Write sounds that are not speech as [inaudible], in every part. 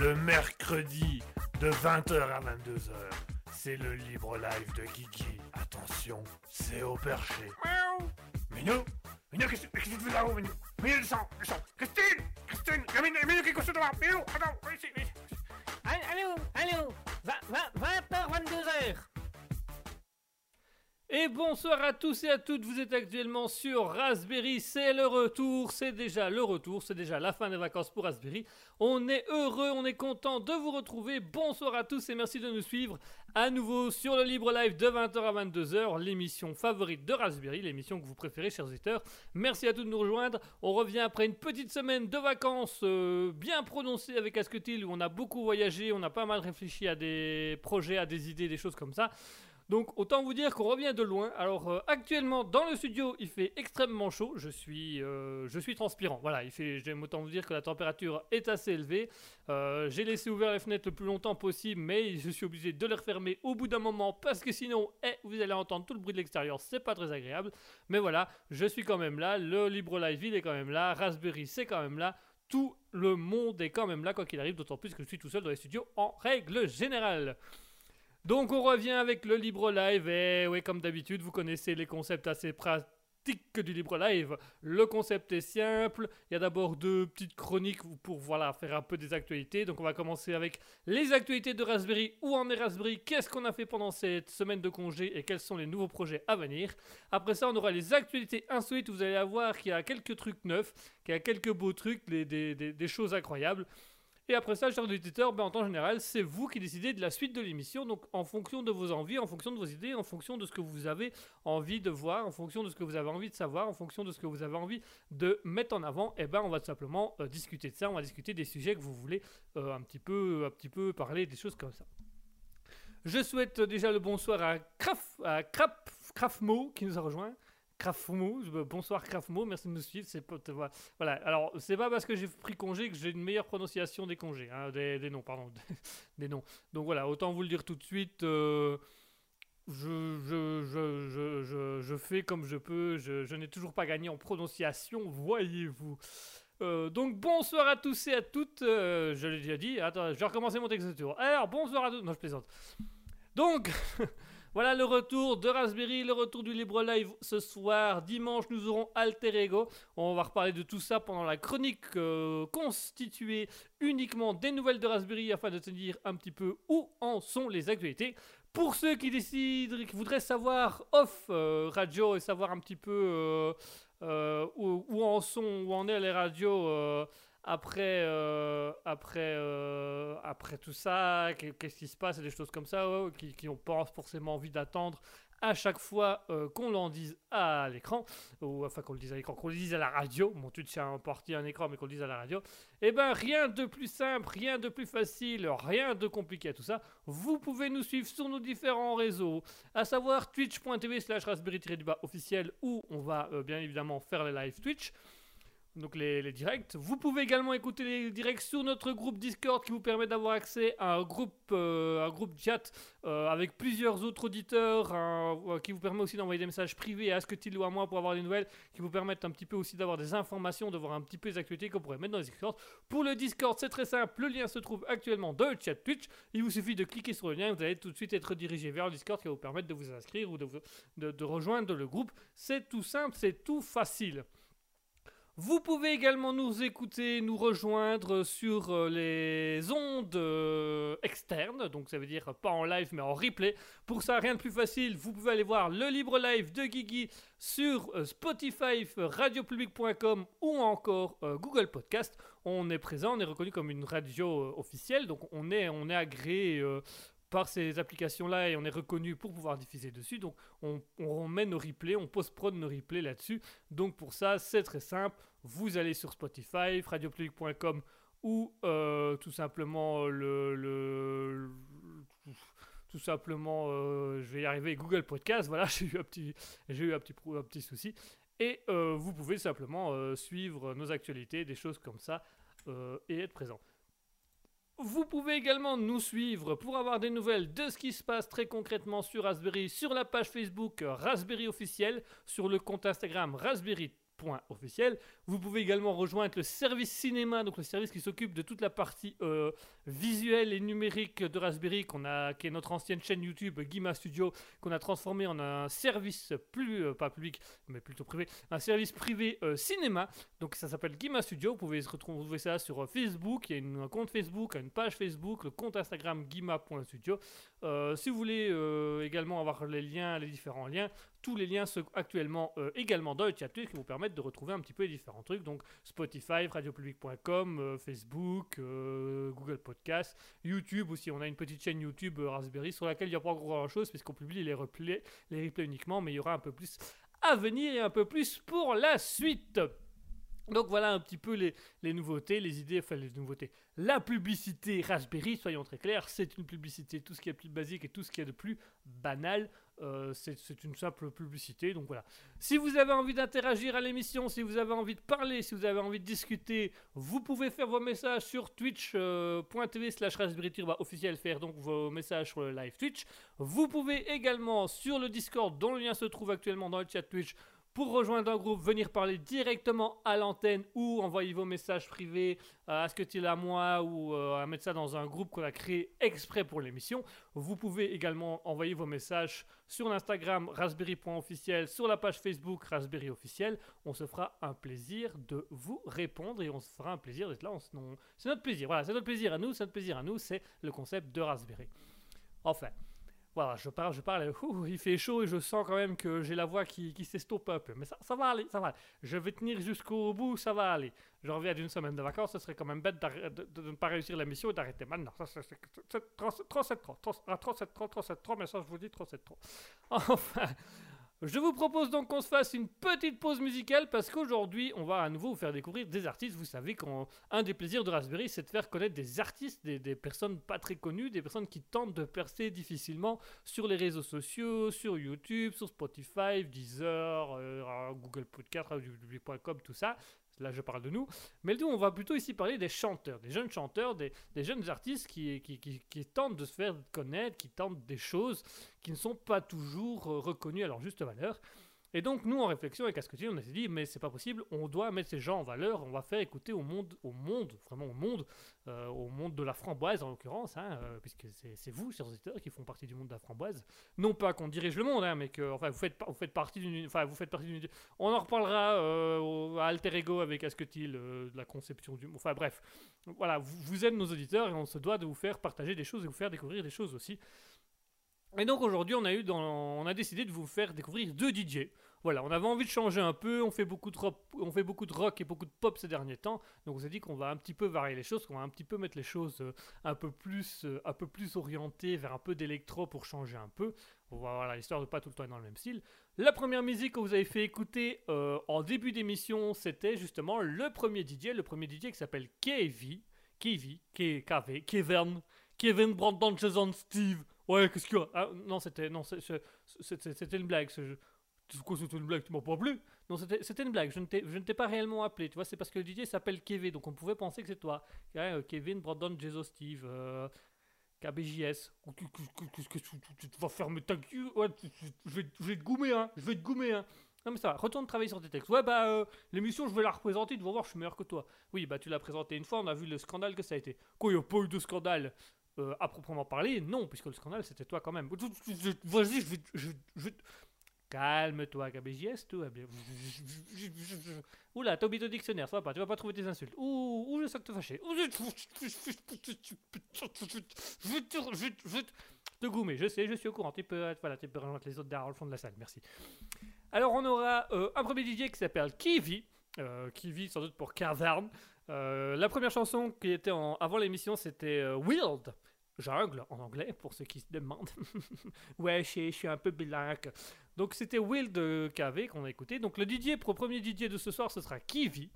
Le mercredi de 20h à 22h, c'est le libre live de Guigui. Attention, c'est au perché. Miaou Minou Minou, qu'est-ce que tu fais là-haut, Minou? Minou, descends, descends Christine Christine Minou, Minou, qu'est-ce que tu fais Minou, attends, viens ici, viens ici. Allô, allô? 20h, Et bonsoir à tous et à toutes, vous êtes actuellement sur Raspberry, c'est le retour, c'est déjà le retour, c'est déjà la fin des vacances pour Raspberry. On est heureux, on est content de vous retrouver. Bonsoir à tous et merci de nous suivre à nouveau sur le Libre Live de 20h à 22h, l'émission favorite de Raspberry, l'émission que vous préférez, chers auditeurs. Merci à tous de nous rejoindre. On revient après une petite semaine de vacances euh, bien prononcée avec Asketil où on a beaucoup voyagé, on a pas mal réfléchi à des projets, à des idées, des choses comme ça. Donc autant vous dire qu'on revient de loin. Alors euh, actuellement dans le studio il fait extrêmement chaud. Je suis, euh, je suis transpirant. Voilà, il fait. J'aime autant vous dire que la température est assez élevée. Euh, J'ai laissé ouvert les fenêtres le plus longtemps possible, mais je suis obligé de les refermer au bout d'un moment parce que sinon, eh, vous allez entendre tout le bruit de l'extérieur. C'est pas très agréable. Mais voilà, je suis quand même là. Le Libre Live il est quand même là. Raspberry c'est quand même là. Tout le monde est quand même là quoi qu'il arrive. D'autant plus que je suis tout seul dans les studios en règle générale. Donc on revient avec le Libre Live et oui comme d'habitude vous connaissez les concepts assez pratiques du Libre Live. Le concept est simple, il y a d'abord deux petites chroniques pour voilà faire un peu des actualités. Donc on va commencer avec les actualités de Raspberry, où en est Raspberry, qu'est-ce qu'on a fait pendant cette semaine de congé? Et quels sont les nouveaux projets à venir? Après ça on aura les actualités insolites, vous allez avoir qu'il y a quelques trucs neufs, qu'il y a quelques beaux trucs, des, des, des choses incroyables. Et après ça, chers auditeurs, ben, en temps général, c'est vous qui décidez de la suite de l'émission. Donc, en fonction de vos envies, en fonction de vos idées, en fonction de ce que vous avez envie de voir, en fonction de ce que vous avez envie de savoir, en fonction de ce que vous avez envie de mettre en avant, et ben, on va tout simplement euh, discuter de ça. On va discuter des sujets que vous voulez euh, un petit peu, un petit peu parler, des choses comme ça. Je souhaite déjà le bonsoir à Kraf, à Krafmo qui nous a rejoint. Bonsoir Krafmo, merci de nous suivre. C'est voilà. Alors, c'est pas parce que j'ai pris congé que j'ai une meilleure prononciation des congés, hein, des, noms, pardon, [laughs] des noms. Donc voilà, autant vous le dire tout de suite. euh, je, je, je, je, fais comme je peux. Je, je n'ai toujours pas gagné en prononciation, voyez-vous. Euh, donc bonsoir à tous et à toutes. euh, je l'ai déjà dit. Attends, je vais recommencer mon texte de tour. Alors bonsoir à tous. Non, je plaisante. Donc [laughs] voilà le retour de Raspberry, le retour du Libre Live ce soir. Dimanche, nous aurons Alter Ego. On va reparler de tout ça pendant la chronique euh, constituée uniquement des nouvelles de Raspberry afin de te dire un petit peu où en sont les actualités. Pour ceux qui décident, qui voudraient savoir off euh, radio et savoir un petit peu euh, où, en sont, où en est les radios après, euh, après, euh, après tout ça, qu'est- qu'est-ce qui se passe? Et des choses comme ça, qui, qui ont pas forcément envie d'attendre à chaque fois euh, qu'on l'en dise à l'écran, ou enfin qu'on le dise à l'écran, qu'on le dise à la radio, mon tu tiens parti un écran mais qu'on le dise à la radio, eh ben rien de plus simple, rien de plus facile, rien de compliqué à tout ça. Vous pouvez nous suivre sur nos différents réseaux, à savoir twitch.tv slash raspberry-du-bas officiel où on va bien évidemment faire les live Twitch. Donc les, les directs. Vous pouvez également écouter les directs sur notre groupe Discord qui vous permet d'avoir accès à un groupe, euh, un groupe chat euh, avec plusieurs autres auditeurs, euh, qui vous permet aussi d'envoyer des messages privés à Asketil ou à moi pour avoir des nouvelles, qui vous permettent un petit peu aussi d'avoir des informations, de voir un petit peu les actualités qu'on pourrait mettre dans les Discord. Pour le Discord, c'est très simple. Le lien se trouve actuellement dans le chat Twitch. Il vous suffit de cliquer sur le lien et vous allez tout de suite être dirigé vers le Discord qui va vous permettre de vous inscrire ou de rejoindre le groupe. C'est tout simple, c'est tout facile. Vous pouvez également nous écouter, nous rejoindre sur euh, les ondes euh, externes, donc ça veut dire pas en live mais en replay. Pour ça, rien de plus facile, vous pouvez aller voir le libre live de Guigui sur euh, Spotify, radiopublic.com ou encore Google Podcast. On est présent, on est reconnu comme une radio officielle, donc on est, on est agréé par ces applications-là et on est reconnu pour pouvoir diffuser dessus. Donc on, on nos replays, on post-prod nos replays là-dessus. Donc pour ça, c'est très simple. Vous allez sur Spotify, radiopublic.com ou euh, tout simplement euh, le, tout simplement euh, je vais y arriver Google Podcast. Voilà, [laughs] j'ai eu un petit un petit petit souci. Et vous pouvez simplement suivre nos actualités, des choses comme ça, et être présent. Vous pouvez également nous suivre pour avoir des nouvelles de ce qui se passe très concrètement sur Raspberry, sur la page Facebook Raspberry officiel, sur le compte Instagram Raspberry.officiel. Vous pouvez également rejoindre le service cinéma, donc le service qui s'occupe de toute la partie euh, visuelle et numérique de Raspberry, qu'on a, qui est notre ancienne chaîne YouTube Guima Studio, qu'on a transformé en un service plus, euh, pas public, mais plutôt privé, un service privé euh, cinéma. Donc ça s'appelle Guima Studio. Vous pouvez retrouver ça sur Facebook. Il y a une- un compte Facebook, une page Facebook, le compte Instagram Guima.studio. Si vous voulez également avoir les liens, les différents liens, tous les liens sont actuellement euh, également dans le chat qui vous permettent de retrouver un petit peu les différents trucs. Donc Spotify, radiopublic.com, euh, Facebook, euh, Google Podcast, YouTube aussi. On a une petite chaîne YouTube euh, Raspberry sur laquelle il n'y a pas grand chose puisqu'on publie les replays, les replays uniquement, mais il y aura un peu plus à venir et un peu plus pour la suite. Donc voilà un petit peu les, les nouveautés, les idées, enfin les nouveautés. La publicité Raspberry, soyons très clairs, c'est une publicité, tout ce qui est plus basique et tout ce qui est de plus banal, euh, c'est une simple publicité. Donc voilà. Si vous avez envie d'interagir à l'émission, si vous avez envie de parler, si vous avez envie de discuter, vous pouvez faire vos messages sur twitch.tv slash raspberry Turbo officiel, faire donc vos messages sur le live Twitch. Vous pouvez également sur le Discord, dont le lien se trouve actuellement dans le chat Twitch, pour rejoindre un groupe, venir parler directement à l'antenne ou envoyer vos messages privés à ce que tu à moi ou euh, à mettre ça dans un groupe qu'on a créé exprès pour l'émission. Vous pouvez également envoyer vos messages sur l'Instagram raspberry.officiel, sur la page Facebook Raspberry officiel. On se fera un plaisir de vous répondre et on se fera un plaisir d'être là. C'est notre plaisir, voilà, c'est notre plaisir à nous, c'est notre plaisir à nous, c'est le concept de Raspberry. Enfin, voilà, je parle, je parle, il fait chaud et je sens quand même que j'ai la voix qui, qui s'estompe un peu. Mais ça, va aller, ça va aller. Je vais tenir jusqu'au bout, ça va aller. Je reviens d'une semaine de vacances, ce serait quand même bête de, ne pas réussir la mission et d'arrêter maintenant. Ça, c'est- c'est- c'est trop, c'est trop, c'est trop, trop, ah, trop, c'est trop, trop, c'est trop, mais ça, je vous dis, trop, c'est trop. [laughs] Enfin, Je vous propose donc qu'on se fasse une petite pause musicale parce qu'aujourd'hui, on va à nouveau vous faire découvrir des artistes. Vous savez qu'un des plaisirs de Raspberry, c'est de faire connaître des artistes, des, personnes pas très connues, des personnes qui tentent de percer difficilement sur les réseaux sociaux, sur YouTube, sur Spotify, Deezer, euh, Google Podcast, Radio.com, tout ça là je parle de nous, mais nous on va plutôt ici parler des chanteurs, des jeunes chanteurs, des, jeunes artistes qui, tentent de se faire connaître, qui tentent des choses qui ne sont pas toujours euh, reconnues à leur juste valeur. Et donc, nous, en réflexion avec Ascotti, on s'est dit, mais c'est pas possible, on doit mettre ces gens en valeur, on va faire écouter au monde, au monde, vraiment au monde, euh, au monde de la framboise en l'occurrence, hein, euh, puisque c'est vous, chers auditeurs, qui font partie du monde de la framboise. Non pas qu'on dirige le monde, hein, mais que, enfin, vous faites, partie d'une, enfin, vous faites partie. On en reparlera euh, à Alter Ego avec Ascotti, de la conception du. Enfin, bref, voilà, vous, vous êtes nos auditeurs et on se doit de vous faire partager des choses et vous faire découvrir des choses aussi. Et donc aujourd'hui, on a eu, on a décidé de vous faire découvrir deux DJ. Voilà, on avait envie de changer un peu. On fait beaucoup de rock, on fait beaucoup de rock et beaucoup de pop ces derniers temps. Donc on s'est dit qu'on va un petit peu varier les choses, qu'on va un petit peu mettre les choses euh, un peu plus, euh, un peu plus orientées vers un peu d'électro pour changer un peu. Voilà, l'histoire de pas tout le temps être dans le même style. La première musique que vous avez fait écouter euh, en début d'émission, c'était justement le premier DJ, le premier DJ qui s'appelle KV, KV, KV, Kevin, Kevin Brandon Jason Steve. Ouais, qu'est-ce qu'il y a? Ah, Non, c'était une blague. Ce jeu. Quoi, c'était une blague? Tu m'as pas appelé Non, c'était une blague. Je ne t'ai pas réellement appelé. Tu vois, c'est parce que le DJ s'appelle Kevin, donc on pouvait penser que c'est toi. Euh, Kevin, Brandon, Jason Steve, euh, KBJS. Qu'est-ce que tu vas fermer ta gueule Ouais, je vais, je vais te goumer, hein. Je vais te goumer, hein. Non mais ça va, retourne travailler sur tes textes. Ouais bah euh, l'émission je vais la représenter, tu vas voir je suis meilleur que toi. Oui bah tu l'as présenté une fois, on a vu le scandale que ça a été. Quoi, il n'y a pas eu de scandale? Euh, à proprement parler, non, puisque le scandale c'était toi quand même. Vas-y, je. Je, je... Calme-toi, KBJS, tout va. Oula, t'as oublié ton dictionnaire, ça va pas, tu vas pas trouver tes insultes. Ouh, ouh, je sens que te fâcher. Te goumer, je sais, je suis au courant. Tu peux, voilà, tu peux rejoindre les autres derrière le fond de la salle, merci. Alors, on aura euh, un premier DJ qui s'appelle Kiwi. Euh, Kiwi, sans doute pour Cavern. Euh, la première chanson qui était en, avant l'émission, c'était euh, Wild. Jungle en anglais, pour ceux qui se demandent. [laughs] ouais, je suis un peu bilingue. Donc c'était Will de KV qu'on a écouté. Donc le DJ, pour le premier DJ de ce soir, ce sera Kiwi.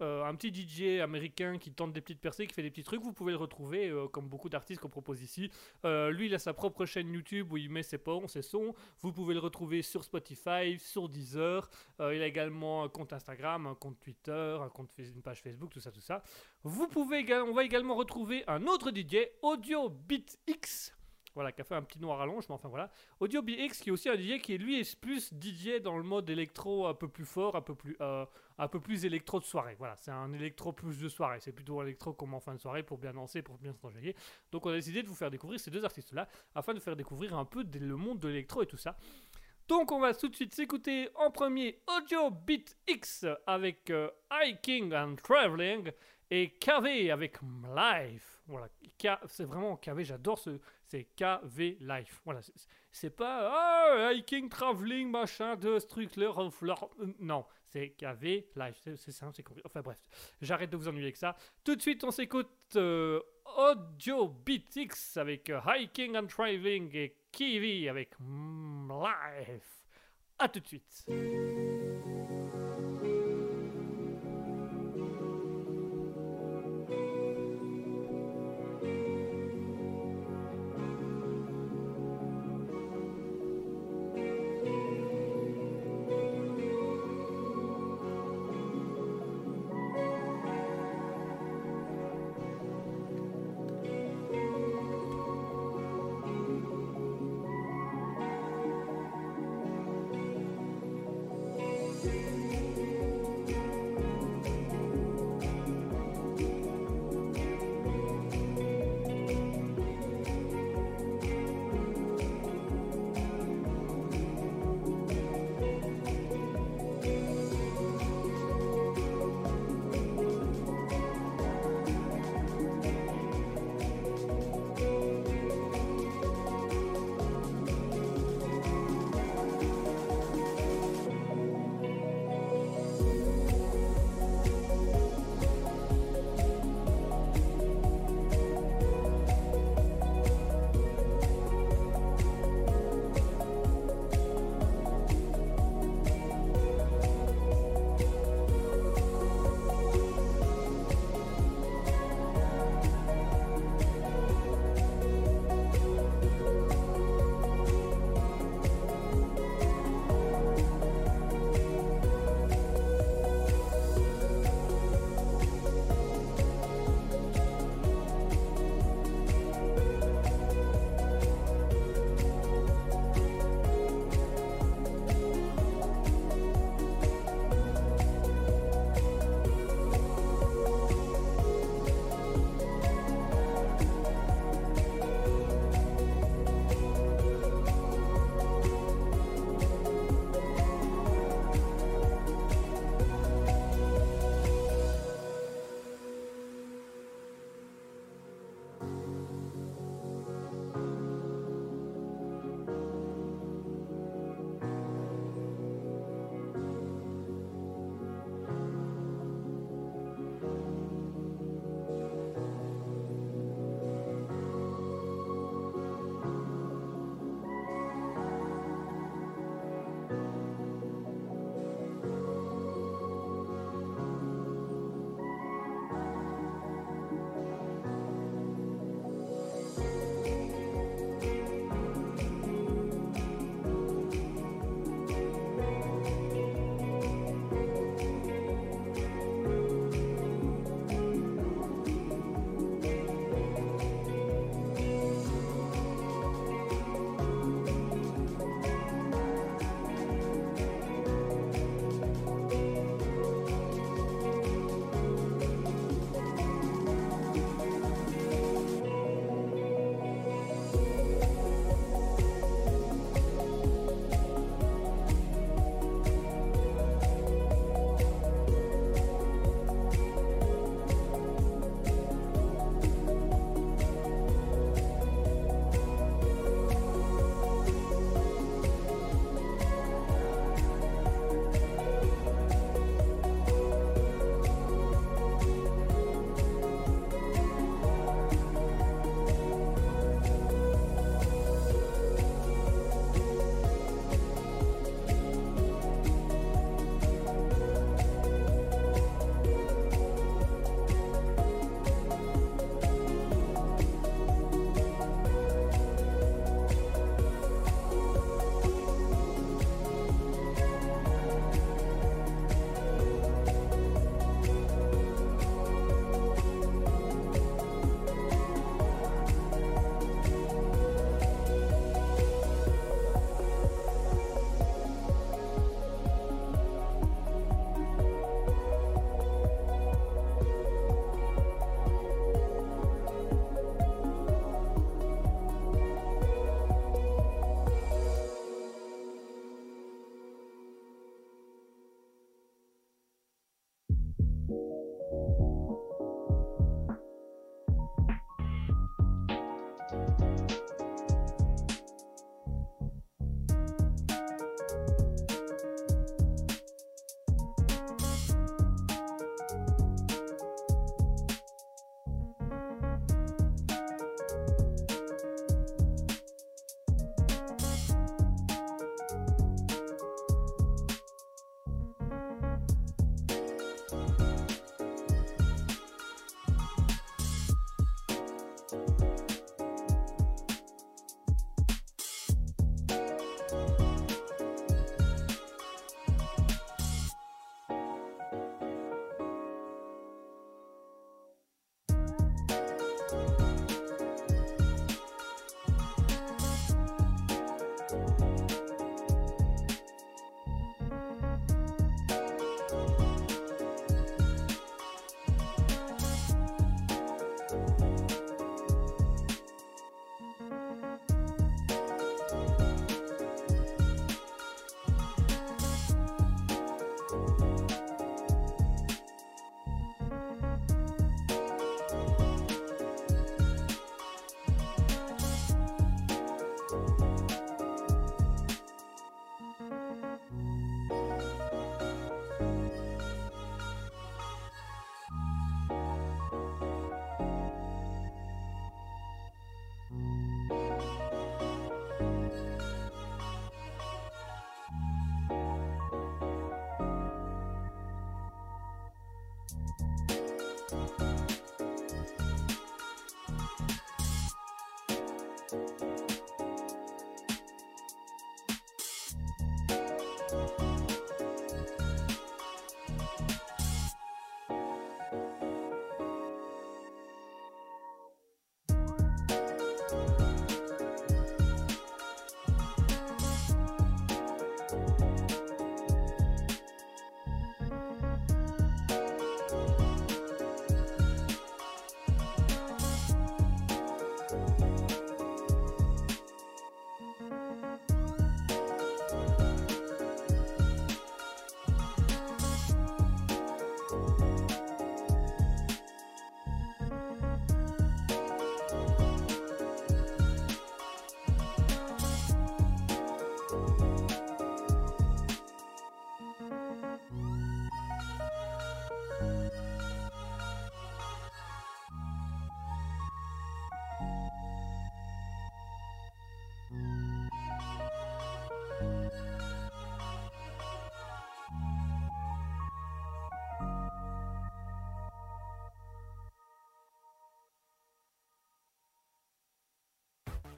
Euh, un petit DJ américain qui tente des petites percées, qui fait des petits trucs. Vous pouvez le retrouver euh, comme beaucoup d'artistes qu'on propose ici. Euh, lui, il a sa propre chaîne YouTube où il met ses pons, ses sons. Vous pouvez le retrouver sur Spotify, sur Deezer. il a également un compte Instagram, un compte Twitter, un compte, une page Facebook, tout ça, tout ça. Vous pouvez, on va également retrouver un autre DJ, Audio Beat X voilà, qui a fait un petit noir rallonge, mais enfin voilà. Audio qui est aussi un DJ qui lui est plus DJ dans le mode électro un peu plus fort, un peu plus, un peu plus électro de soirée. Voilà, c'est un électro plus de soirée. C'est plutôt électro comme en fin de soirée pour bien danser, pour bien s'enjailler. Donc on a décidé de vous faire découvrir ces deux artistes-là, afin de faire découvrir un peu le monde de l'électro et tout ça. Donc on va tout de suite s'écouter en premier Audio Beat X avec euh, Hiking and Traveling et KV avec Life. Voilà, c'est vraiment KV, j'adore ce, c'est KV Life. Voilà, c'est pas ah, hiking, traveling, machin, de ce truc là. Non, c'est KV Life. C'est simple, c'est compris. Enfin bref, j'arrête de vous ennuyer avec ça. Tout de suite, on s'écoute euh, Audio BTX avec euh, Hiking and Traveling et Kiwi avec Life. A tout de suite.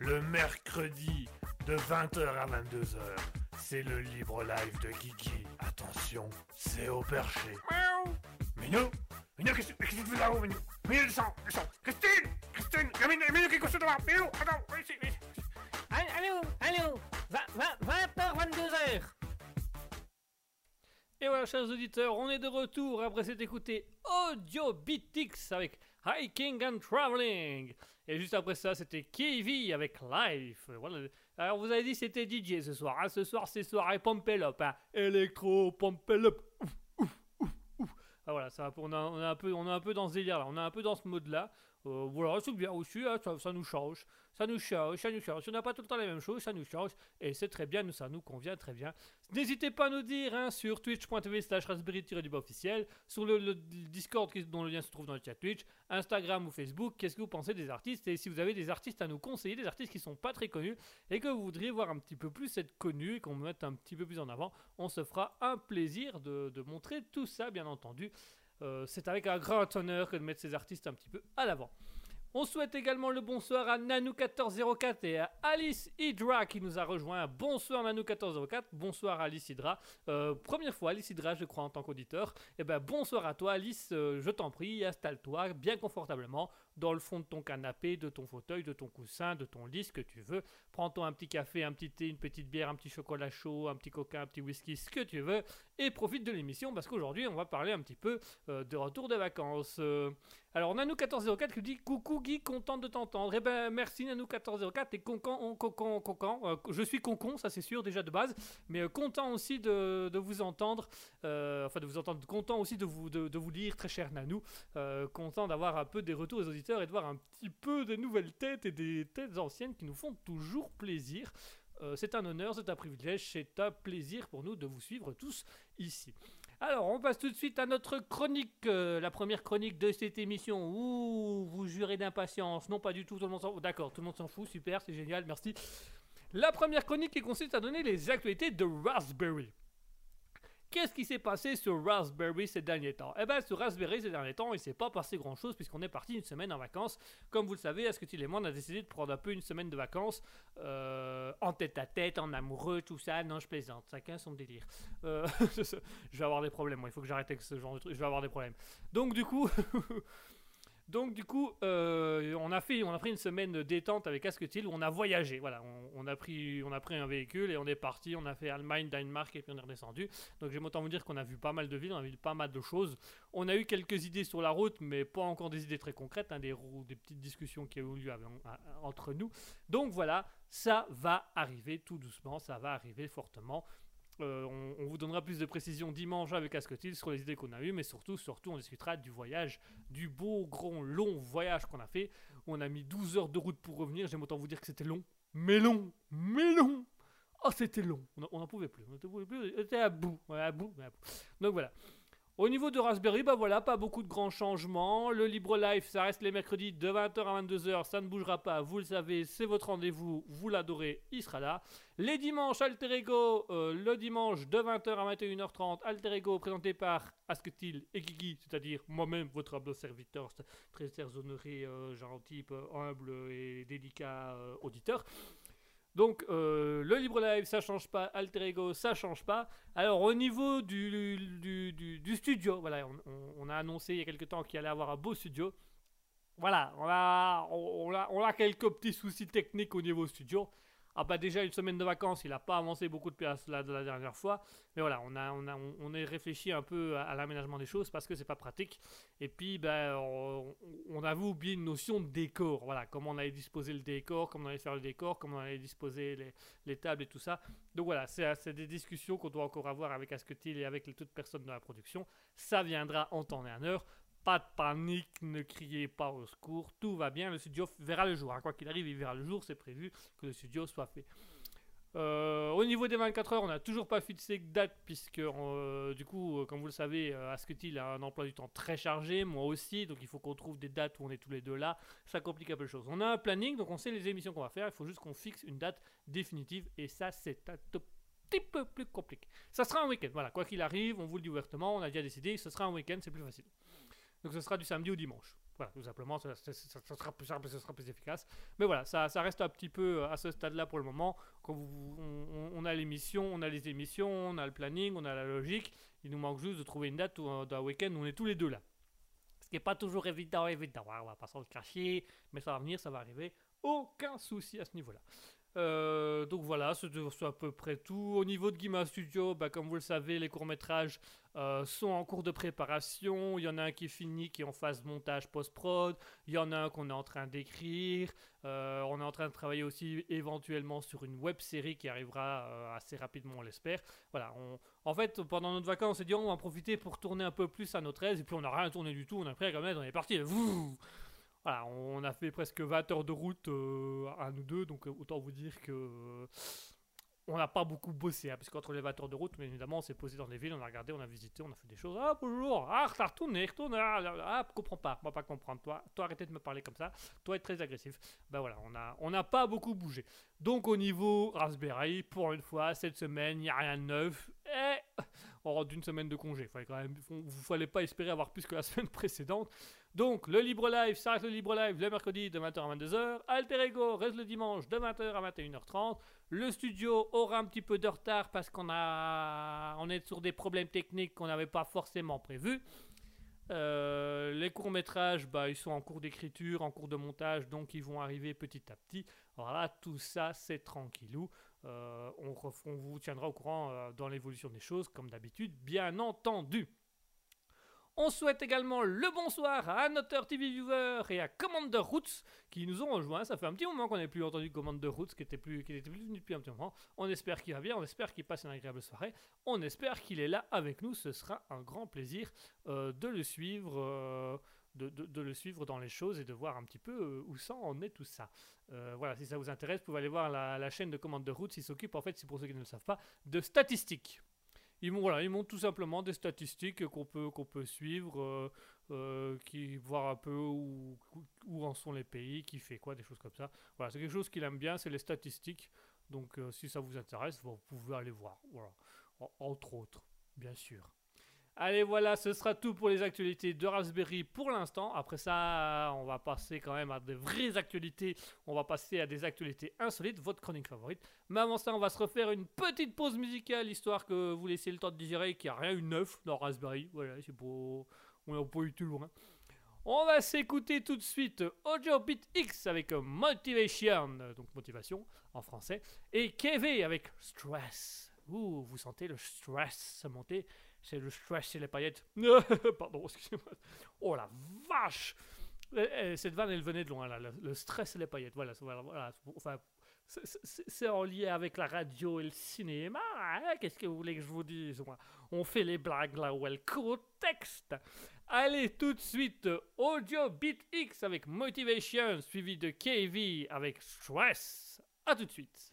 Le mercredi de 20h à 22h, c'est le libre live de Kiki. Attention, c'est au perché. Miaou. Minou Minou, qu'est-ce que tu fais là-haut, Minou? Minou, descends, descends Christine Christine Il y a Minou, Minou qui est couché devant Minou, attends, viens ici, viens ici. Allô, allô, allô. 20h, 22h. Et voilà, chers auditeurs, on est de retour après s'être écouté Audio Beatix avec Hiking and Traveling. Et juste après ça, c'était KV avec Life. Alors, vous avez dit c'était DJ ce soir. hein. Ce soir, c'est soirée Pompel. Hein. Electro Pompel Up. Voilà, on, un peu, on est un peu dans ce délire là. On est un peu dans ce mode là. Voilà, c'est bien aussi. hein, ça, nous change. Ça nous change, ça nous change. On n'a pas tout le temps la même chose, ça nous change. Et c'est très bien, ça nous convient très bien. N'hésitez pas à nous dire hein, sur twitch.tv slash raspberry-du-bas officiel, sur le, Discord dont le lien se trouve dans le chat Twitch, Instagram ou Facebook, qu'est-ce que vous pensez des artistes et si vous avez des artistes à nous conseiller, des artistes qui sont pas très connus et que vous voudriez voir un petit peu plus être connus et qu'on mette un petit peu plus en avant, on se fera un plaisir de montrer tout ça, bien entendu. Euh, c'est avec un grand honneur que de mettre ces artistes un petit peu à l'avant. On souhaite également le bonsoir à Nanou1404 et à Alice Hydra qui nous a rejoint. Bonsoir Nanou1404, bonsoir Alice Hydra. Euh, première fois Alice Hydra, je crois, en tant qu'auditeur. Et ben bonsoir à toi Alice, euh, je t'en prie, installe-toi bien confortablement dans le fond de ton canapé, de ton fauteuil, de ton coussin, de ton lit, ce que tu veux. Prends-toi un petit café, un petit thé, une petite bière, un petit chocolat chaud, un petit coca, un petit whisky, ce que tu veux, et profite de l'émission parce qu'aujourd'hui on va parler un petit peu euh, de retour des vacances. Euh, alors, Nanou1404 qui dit Coucou Guy, content de t'entendre. Eh ben, merci Nanou1404 et concan, concan, concan. Euh, je suis concon, ça c'est sûr déjà de base, mais euh, content aussi de, de vous entendre. enfin, de vous entendre, content aussi de vous, de, de vous lire, très cher Nanou. Content d'avoir un peu des retours des auditeurs et de voir un petit peu des nouvelles têtes et des têtes anciennes qui nous font toujours plaisir. Euh, c'est un honneur, c'est un privilège, c'est un plaisir pour nous de vous suivre tous ici. Alors, on passe tout de suite à notre chronique, euh, la première chronique de cette émission. Ouh, vous jurez d'impatience. Non, pas du tout, tout le monde s'en fout. D'accord, tout le monde s'en fout, super, c'est génial, merci. La première chronique qui consiste à donner les actualités de Raspberry. Qu'est-ce qui s'est passé sur Raspberry ces derniers temps? Eh bien, sur Raspberry ces derniers temps, il s'est pas passé grand-chose puisqu'on est parti une semaine en vacances. Comme vous le savez, on a décidé de prendre un peu une semaine de vacances euh, en tête à tête, en amoureux, tout ça. Non, je plaisante, chacun son délire. Euh, [laughs] je vais avoir des problèmes. Il faut que j'arrête avec ce genre de truc. Je vais avoir des problèmes. Donc, du coup. [laughs] Donc du coup, euh, on a fait, on a pris une semaine détente avec Asketil où on a voyagé. Voilà, on, a pris, on a pris un véhicule et on est parti. On a fait Allemagne, Danemark et puis on est redescendu. Donc j'aime autant vous dire qu'on a vu pas mal de villes, on a vu pas mal de choses. On a eu quelques idées sur la route, mais pas encore des idées très concrètes, hein, des, petites discussions qui ont eu lieu entre nous. Donc voilà, ça va arriver tout doucement, ça va arriver fortement. Euh, on, on vous donnera plus de précisions dimanche avec Asketil sur les idées qu'on a eues, mais surtout, surtout, on discutera du voyage, du beau, grand, long voyage qu'on a fait. On a mis 12 heures de route pour revenir. J'aime autant vous dire que c'était long, mais long, mais long. Oh, c'était long. On n'en pouvait plus. On n'en pouvait plus. On était à bout. Bout, ouais, à bout. Donc voilà. Au niveau de Raspberry, bah voilà, pas beaucoup de grands changements. Le Libre Life, ça reste les mercredis de 20h à 22h, ça ne bougera pas, vous le savez, c'est votre rendez-vous, vous l'adorez, il sera là. Les dimanches, Alter Ego, euh, le dimanche de 20h à 21h30, Alter Ego présenté par Asketil et Guigui, c'est-à-dire moi-même, votre humble serviteur, très cher, honoré, euh, gentil, humble et délicat euh, auditeur. Donc, euh, le Libre Live, ça change pas. Alter Ego, ça change pas. Alors, au niveau du, du, studio, voilà, on, a annoncé il y a quelques temps qu'il allait avoir un beau studio. Voilà, on a, on, a, on a quelques petits soucis techniques au niveau studio. Ah bah déjà une semaine de vacances, il n'a pas avancé beaucoup de place la, de la dernière fois. Mais voilà, on a, on a, on, est réfléchi un peu à, l'aménagement des choses parce que c'est pas pratique. Et puis, ben, on, on avait oublié une notion de décor. Voilà, comment on allait disposer le décor, comment on allait faire le décor, comment on allait disposer les, les tables et tout ça. Donc voilà, c'est des discussions qu'on doit encore avoir avec Asketil et avec les toutes personnes de la production. Ça viendra en temps et en heure. Pas de panique, ne criez pas au secours, tout va bien, le studio verra le jour. hein. Quoi qu'il arrive, il verra le jour, c'est prévu que le studio soit fait. Euh, au niveau des 24 heures, on n'a toujours pas fixé de date, puisque euh, du coup, euh, comme vous le savez, Asketil a un emploi du temps très chargé, moi aussi, donc il faut qu'on trouve des dates où on est tous les deux là, ça complique un peu les choses. On a un planning, donc on sait les émissions qu'on va faire, il faut juste qu'on fixe une date définitive, et ça, c'est un petit peu plus compliqué. Ça sera un week-end, voilà, quoi qu'il arrive, on vous le dit ouvertement, on a déjà décidé, ce sera un week-end, c'est plus facile. Donc ce sera du samedi au dimanche. Voilà, tout simplement, ça sera plus simple, ce sera plus efficace. Mais voilà, ça, ça reste un petit peu à ce stade-là pour le moment. Quand on, a l'émission, on a les émissions, on a le planning, on a la logique. Il nous manque juste de trouver une date un, d'un week-end où on est tous les deux là. Ce qui n'est pas toujours évident, évident. On va pas s'en cacher, mais ça va venir, ça va arriver. Aucun souci à ce niveau-là. Euh, donc voilà, c'est à peu près tout. Au niveau de Guima Studio, bah, comme vous le savez, les courts-métrages euh, sont en cours de préparation. Il y en a un qui est fini, qui est en phase montage post-prod. Il y en a un qu'on est en train d'écrire. Euh, on est en train de travailler aussi éventuellement sur une web série qui arrivera assez rapidement, on l'espère. Voilà, on- en fait, pendant notre vacances, on s'est dit on va en profiter pour tourner un peu plus à notre aise. Et puis on n'a rien tourné du tout. On a pris la on est parti. Voilà, on a fait presque 20 heures de route euh, à nous deux, donc euh, autant vous dire que on n'a pas beaucoup bossé, hein, parce qu'entre les 20 heures de route, évidemment, on s'est posé dans des villes, on a regardé, on a visité, on a fait des choses. Ah, bonjour, ah, ça retourne, retourne, ah, ah, comprends pas, moi pas comprendre, toi, toi, arrêtez de me parler comme ça, toi, être très agressif. Ben voilà, on a, on n'a pas beaucoup bougé. Donc, au niveau Raspberry, pour une fois, cette semaine, il n'y a rien de neuf, et on rentre d'une semaine de congé. Fallait quand même, vous fallait pas espérer avoir plus que la [laughs] semaine précédente. Donc, le Libre Live, ça reste le Libre Live le mercredi de 20h à 22h. Alter Ego reste le dimanche de 20h à 21h30. Le studio aura un petit peu de retard parce qu'on a, on est sur des problèmes techniques qu'on n'avait pas forcément prévus. Euh, les courts-métrages, bah, ils sont en cours d'écriture, en cours de montage, donc ils vont arriver petit à petit. Voilà, tout ça, c'est tranquillou. Euh, on, vous tiendra au courant euh, dans l'évolution des choses, comme d'habitude, bien entendu. On souhaite également le bonsoir à Annoteur TV Viewer et à Commander Roots qui nous ont rejoints. Ça fait un petit moment qu'on n'avait plus entendu Commander Roots qui était plus, qui était venu depuis un petit moment. On espère qu'il va bien, on espère qu'il passe une agréable soirée. On espère qu'il est là avec nous. Ce sera un grand plaisir euh, de le suivre. euh, de, le suivre dans les choses et de voir un petit peu euh, où ça en est tout ça. Voilà, si ça vous intéresse, vous pouvez aller voir la, la chaîne de Commander Roots. Il s'occupe, en fait, c'est pour ceux qui ne le savent pas, de statistiques. Ils voilà, montrent tout simplement des statistiques qu'on peut, suivre, euh, euh, qui, voir un peu où, en sont les pays, qui fait quoi, des choses comme ça. Voilà, c'est quelque chose qu'il aime bien, c'est les statistiques. Donc euh, si ça vous intéresse, vous pouvez aller voir. Entre autres, bien sûr. Allez, voilà, ce sera tout pour les actualités de Raspberry pour l'instant. Après ça, on va passer quand même à des vraies actualités. On va passer à des actualités insolites, votre chronique favorite. Mais avant ça, on va se refaire une petite pause musicale, histoire que vous laissiez le temps de digérer qu'il n'y a rien eu neuf dans Raspberry. Voilà, c'est pour... On n'a pas eu tout loin. On va s'écouter tout de suite Audio Beat X avec Motivation, donc motivation en français, et KV avec Stress. Ouh, vous sentez le stress monter C'est le stress et les paillettes. [laughs] Pardon, excusez-moi. Oh la vache Eh, eh, Cette vanne, elle venait de loin, là. Le, stress et les paillettes. Voilà, c'est-. Enfin, c'est- c'est c'est en lien avec la radio et le cinéma. hein? Qu'est-ce que vous voulez que je vous dise On fait les blagues là où elles courent au texte. Allez, tout de suite, Audio Beat X avec Motivation, suivi de KV avec Stress. A tout de suite.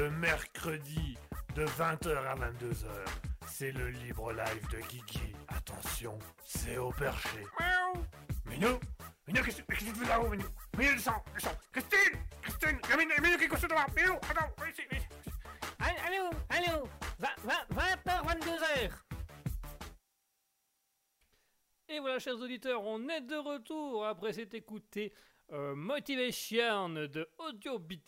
Le mercredi de 20h à 22h, c'est le libre live de Guigui. Attention, c'est au perché. Miaou. Minou Minou, qu'est-ce que tu fais là-haut, Minou? Minou, descends, descends Christine Christine Minou, Minou qui est couché devant Minou, attends, viens ici, viens ici. Allô, allô, 20h, 22h. Et voilà, chers auditeurs, on est de retour après s'être écouté euh, Motivation de Audio Beat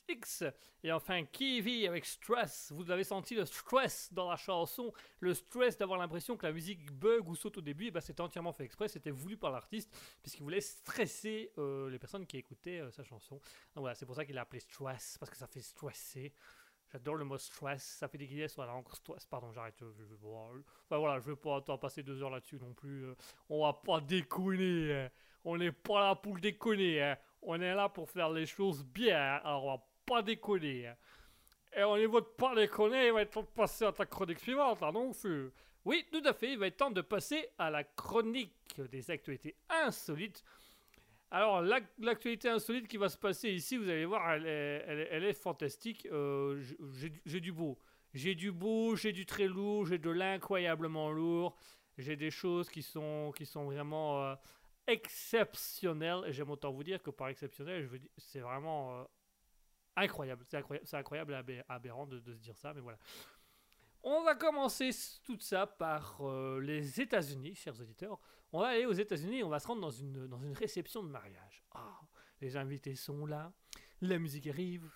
Et enfin Kiwi avec Stress. Vous avez senti le stress dans la chanson, le stress d'avoir l'impression que la musique bug ou saute au début, et ben c'était entièrement fait exprès, c'était voulu par l'artiste puisqu'il voulait stresser euh, les personnes qui écoutaient euh, sa chanson. Donc voilà, c'est pour ça qu'il a appelé Stress parce que ça fait stresser. J'adore le mot stress, ça fait des guillemets sur la langue stress. Pardon, j'arrête. Je, enfin voilà, je vais pas passer deux heures là-dessus non plus. euh, on va pas déconner. hein. On n'est pas là pour déconner. hein. On est là pour faire les choses bien. Alors on va pas déconner. hein. Et au niveau de pas déconner, il va être temps de passer à ta chronique suivante, là, non Feu Oui, tout à fait, il va être temps de passer à la chronique des actualités insolites. Alors, l'ac- l'actualité insolite qui va se passer ici, vous allez voir, elle est, fantastique. Euh, j'ai du- beau. J'ai du beau, j'ai du très lourd, j'ai de l'incroyablement lourd. J'ai des choses qui sont, qui sont vraiment euh, exceptionnelles. Et j'aime autant vous dire que par exceptionnel, c'est vraiment euh, incroyable. C'est incroyable, incroyable aberrant de, se dire ça, mais voilà. On va commencer tout ça par euh, les États-Unis, chers auditeurs. On va aller aux États-Unis, on va se rendre dans une, réception de mariage. Ah, les invités sont là, la musique arrive.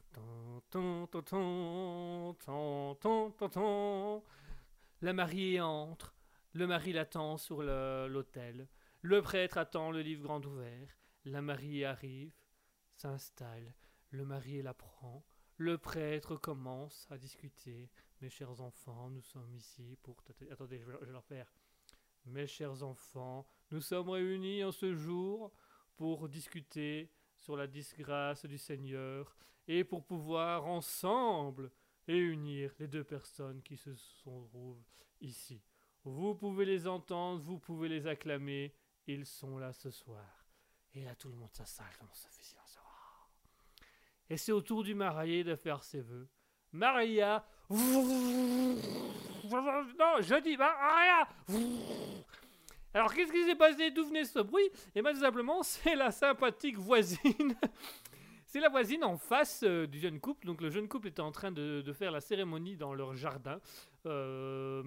La mariée entre, le mari l'attend sur le- l'autel, le prêtre attend le livre grand ouvert, la mariée arrive, s'installe, le marié la prend, le prêtre commence à discuter. Mes chers enfants, nous sommes ici pour... Attendez, je vais, leur faire. Mes chers enfants, nous sommes réunis en ce jour pour discuter sur la disgrâce du Seigneur et pour pouvoir ensemble réunir les deux personnes qui se trouvent ici. Vous pouvez les entendre, vous pouvez les acclamer, ils sont là ce soir. Et là, tout le monde s'installe, tout le monde se fait silence. Ah. Et c'est au tour du marié de faire ses vœux. Maria. [laughs] Non, je dis Maria. Alors, qu'est-ce qui s'est passé? D'où venait ce bruit? Et bien, tout simplement, c'est la sympathique voisine. c'est la voisine en face euh, du jeune couple. Donc, le jeune couple était en train de, de faire la cérémonie dans leur jardin. Euh,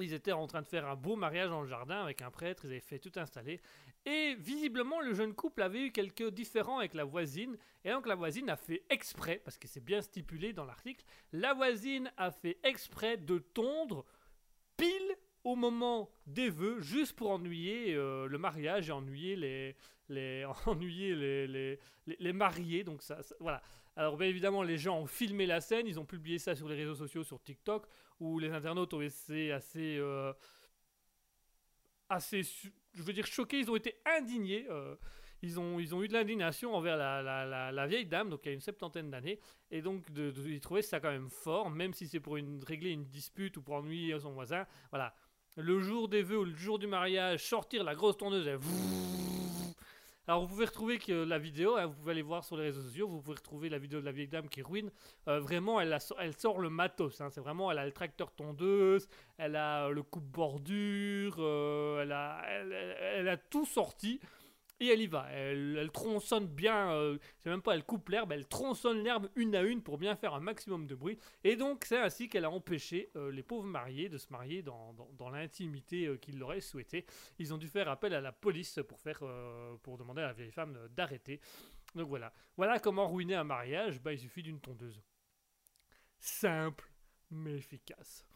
ils étaient en train de faire un beau mariage dans le jardin avec un prêtre, ils avaient fait tout installer. Et visiblement, le jeune couple avait eu quelques différends avec la voisine. Et donc, la voisine a fait exprès, parce que c'est bien stipulé dans l'article, la voisine a fait exprès de tondre pile au moment des vœux, juste pour ennuyer euh, le mariage et ennuyer les, les, [laughs] mariés. Donc, ça, voilà. Alors, bien évidemment, les gens ont filmé la scène, ils ont publié ça sur les réseaux sociaux, sur TikTok, où les internautes ont été assez. euh, assez. Je veux dire, choqués, ils ont été indignés. euh, ils, ont, ils ont eu de l'indignation envers la, la, la, vieille dame, donc il y a une septantaine d'années. Et donc, de- ils trouvaient ça quand même fort, même si c'est pour une, régler une dispute ou pour ennuyer son voisin. Voilà. Le jour des vœux ou le jour du mariage, sortir la grosse tondeuse. et alors vous pouvez retrouver que la vidéo, hein, vous pouvez aller voir sur les réseaux sociaux, vous pouvez retrouver la vidéo de la vieille dame qui ruine. Euh, vraiment, elle, sort le matos. hein, c'est vraiment, elle a le tracteur tondeuse, elle a euh, le coupe bordure, euh, elle a tout sorti. Et elle y va, elle, elle tronçonne bien, euh, c'est même pas elle coupe l'herbe, elle tronçonne l'herbe une à une pour bien faire un maximum de bruit. Et donc c'est ainsi qu'elle a empêché euh, les pauvres mariés de se marier dans, dans- l'intimité euh, qu'ils l'auraient souhaité. Ils ont dû faire appel à la police pour, faire, euh, pour demander à la vieille femme d'arrêter. Donc voilà. Voilà comment ruiner un mariage, bah, il suffit d'une tondeuse. Simple, mais efficace.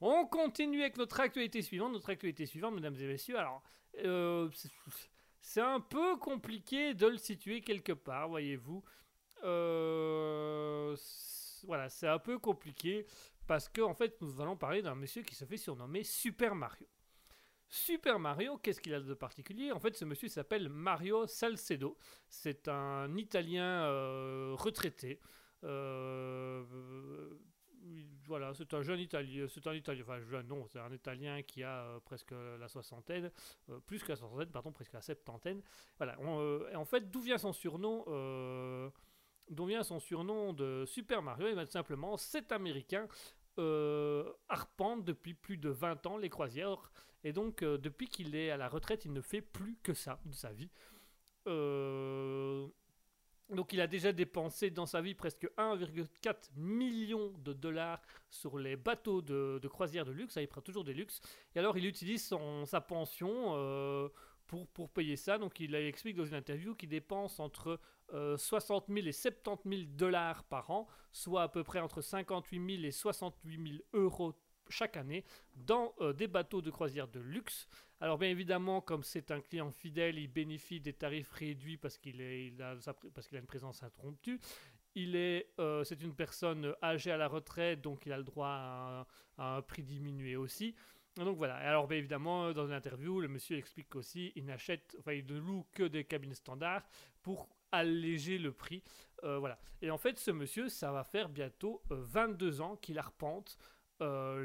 On continue avec notre actualité suivante. Notre actualité suivante, mesdames et messieurs. Alors, c'est- un peu compliqué de le situer quelque part, voyez-vous. Euh, voilà, c'est un peu compliqué parce que en fait, nous allons parler d'un monsieur qui se fait surnommer Super Mario. Super Mario, qu'est-ce qu'il a de particulier? En fait, ce monsieur s'appelle Mario Salcedo. C'est un Italien euh, retraité. Euh, voilà, c'est un jeune Italien. C'est un Italien. Enfin, jeune, non, c'est un Italien qui a euh, presque la soixantaine, euh, plus que la soixantaine, pardon, presque la septantaine. Voilà. euh, et en fait, d'où vient son surnom euh, D'où vient son surnom de Super Mario? Et bien, tout simplement, cet Américain euh, arpente depuis plus de 20 ans les croisières. Et donc, euh, depuis qu'il est à la retraite, il ne fait plus que ça de sa vie. Euh, donc, il a déjà dépensé dans sa vie presque 1,4 million de dollars sur les bateaux de, croisière de luxe. Il prend toujours des luxes. Et alors, il utilise son, sa pension euh, pour, pour payer ça. Donc, il explique dans une interview qu'il dépense entre euh, 60 000 et 70 000 dollars par an, soit à peu près entre 58 000 et 68 000 euros chaque année dans euh, des bateaux de croisière de luxe. Alors bien évidemment, comme c'est un client fidèle, il bénéficie des tarifs réduits parce qu'il a, une présence interrompue. Euh, c'est une personne âgée à la retraite, donc il a le droit à un, prix diminué aussi. Donc voilà. Alors bien évidemment, dans une interview, le monsieur explique aussi, il n'achète, enfin il ne loue que des cabines standards pour alléger le prix. Euh, voilà. Et en fait, ce monsieur, ça va faire bientôt euh, 22 ans qu'il arpente euh,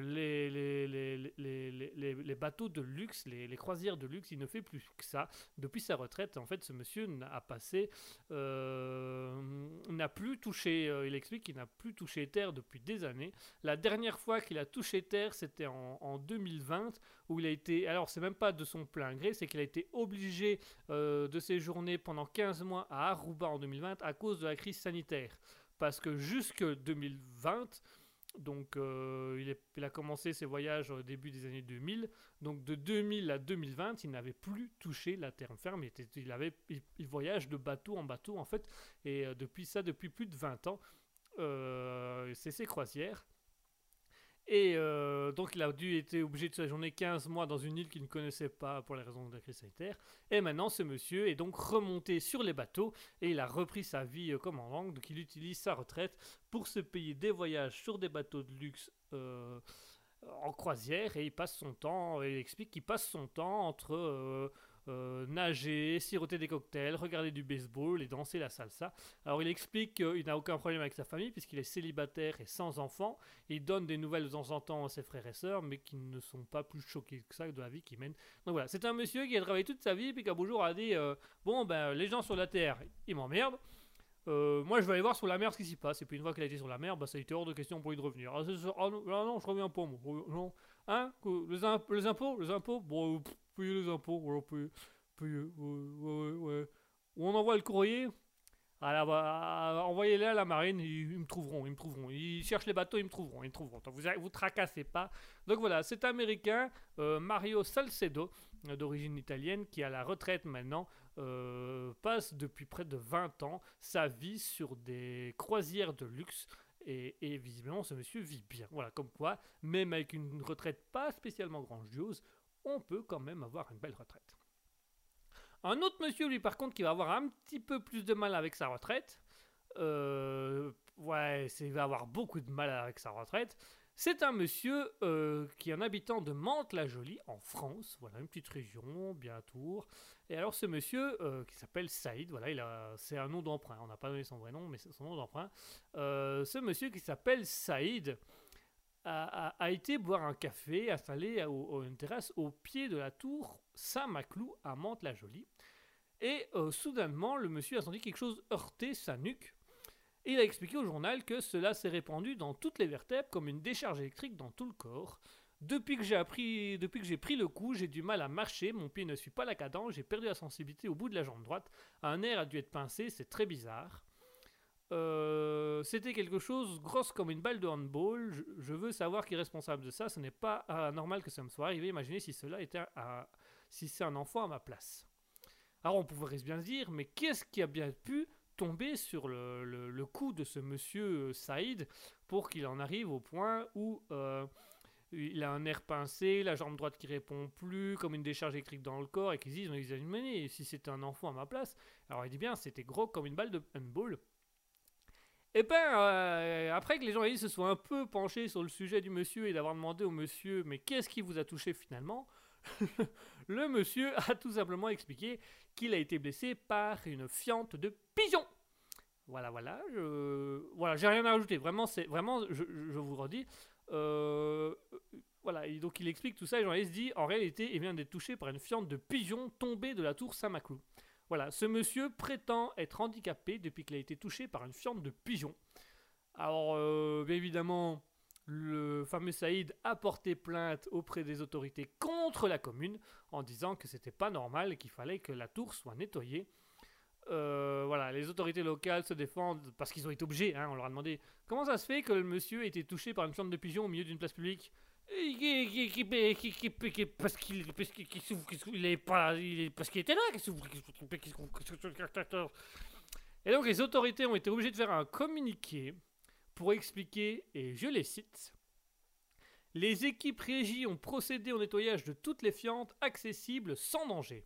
les, bateaux de luxe, les, croisières de luxe, il ne fait plus que ça. Depuis sa retraite, en fait, ce monsieur n'a passé, euh, n'a plus touché, euh, il explique qu'il n'a plus touché terre depuis des années. La dernière fois qu'il a touché terre, c'était en, en 2020, où il a été, alors c'est même pas de son plein gré, c'est qu'il a été obligé de séjourner pendant 15 mois à Aruba en 2020 à cause de la crise sanitaire. Parce que jusque 2020, donc euh, il, a commencé ses voyages au début des années 2000. Donc de 2000 à 2020, il n'avait plus touché la terre ferme. Il voyage de bateau en bateau en fait. Et euh, depuis ça, depuis plus de 20 ans, euh, c'est ses croisières. Et euh, donc il a dû être obligé de séjourner 15 mois dans une île qu'il ne connaissait pas pour les raisons de la crise sanitaire. Et maintenant ce monsieur est donc remonté sur les bateaux et il a repris sa vie euh, comme en langue. Donc il utilise sa retraite pour se payer des voyages sur des bateaux de luxe euh, en croisière et il passe son temps, il explique qu'il passe son temps entre euh, nager, siroter des cocktails, regarder du baseball et danser la salsa. Alors il explique qu'il n'a aucun problème avec sa famille puisqu'il est célibataire et sans enfant. Il donne des nouvelles de temps en temps à ses frères et sœurs mais qui ne sont pas plus choqués que ça de la vie qu'il mène. Donc voilà, c'est un monsieur qui a travaillé toute sa vie puis qui un beau jour a dit euh, Bon ben les gens sur la terre ils m'emmerdent. Euh, moi, je vais aller voir sur la mer ce qui s'y passe. Et puis, une fois qu'il a été sur la mer, bah, ça a été hors de question pour lui de revenir. Ah. Ah, non, ah, non, je reviens pas, moi. Non. Hein? Les, imp- les impôts Les impôts? Bon, euh, payez les impôts. Ouais, ouais, ouais. On envoie le courrier ah bah, envoyez-les à la marine, ils, me trouveront, ils me trouveront. Ils cherchent les bateaux, ils me trouveront, ils me trouveront. Vous vous tracassez pas. Donc voilà, cet américain, euh, Mario Salcedo, euh, d'origine italienne, qui à la retraite maintenant, passe depuis près de 20 ans sa vie sur des croisières de luxe. Et, visiblement, ce monsieur vit bien. Voilà, comme quoi, même avec une retraite pas spécialement grandiose, on peut quand même avoir une belle retraite. Un autre monsieur, lui, par contre, qui va avoir un petit peu plus de mal avec sa retraite, euh, ouais, il va avoir beaucoup de mal avec sa retraite. C'est un monsieur euh, qui est un habitant de Mantes-la-Jolie, en France, voilà, une petite région, bien à Tours. Et alors, ce monsieur, euh, qui s'appelle Saïd, voilà, c'est un nom d'emprunt, on n'a pas donné son vrai nom, mais c'est son nom d'emprunt. Euh, ce monsieur qui s'appelle Saïd a, été boire un café installé à, à une terrasse au pied de la tour Saint-Maclou à Mantes-la-Jolie. Et soudainement, le monsieur a senti quelque chose heurter sa nuque. Il a expliqué au journal que cela s'est répandu dans toutes les vertèbres comme une décharge électrique dans tout le corps. Depuis que j'ai appris, depuis que j'ai pris le coup, j'ai du mal à marcher, mon pied ne suit pas la cadence, j'ai perdu la sensibilité au bout de la jambe droite. Un nerf a dû être pincé, c'est très bizarre. Euh, C'était quelque chose grosse comme une balle de handball. Je, veux savoir qui est responsable de ça. Ce n'est pas anormal que ça me soit arrivé. Imaginez si cela était si c'est un enfant à ma place. Alors on pourrait bien se dire, mais qu'est-ce qui a bien pu tomber sur le, le- le coup de ce monsieur euh, Saïd pour qu'il en arrive au point où euh, il a un air pincé, la jambe droite qui répond plus, comme une décharge électrique dans le corps, et qu'ils se disent, mais ils ont mené, si c'était un enfant à ma place, alors il dit bien, c'était gros comme une balle de handball. Et ben, euh, après que les journalistes se soient un peu penchés sur le sujet du monsieur et d'avoir demandé au monsieur, mais qu'est-ce qui vous a touché finalement? [laughs] Le monsieur a tout simplement expliqué qu'il a été blessé par une fiente de pigeon. Voilà, voilà, je... voilà, j'ai rien à rajouter. Vraiment, c'est vraiment, je, vous redis. euh, voilà, donc il explique tout ça. Et journaliste dit, en réalité, il vient d'être touché par une fiente de pigeon tombée de la tour Saint-Maclou. Voilà, ce monsieur prétend être handicapé depuis qu'il a été touché par une fiente de pigeon. Alors, euh, bien évidemment, le fameux Saïd a porté plainte auprès des autorités contre la commune en disant que c'était pas normal et qu'il fallait que la tour soit nettoyée. Voilà, les autorités locales se défendent parce qu'ils ont été obligés. On leur a demandé comment ça se fait que le monsieur ait été touché par une plante de pigeon au milieu d'une place publique parce qu'il parce qu'il souffre qu'il est pas il est, parce qu'il était là et donc les autorités ont été obligées de faire un communiqué pour expliquer, et je les cite, les équipes régies ont procédé au nettoyage de toutes les fientes accessibles sans danger.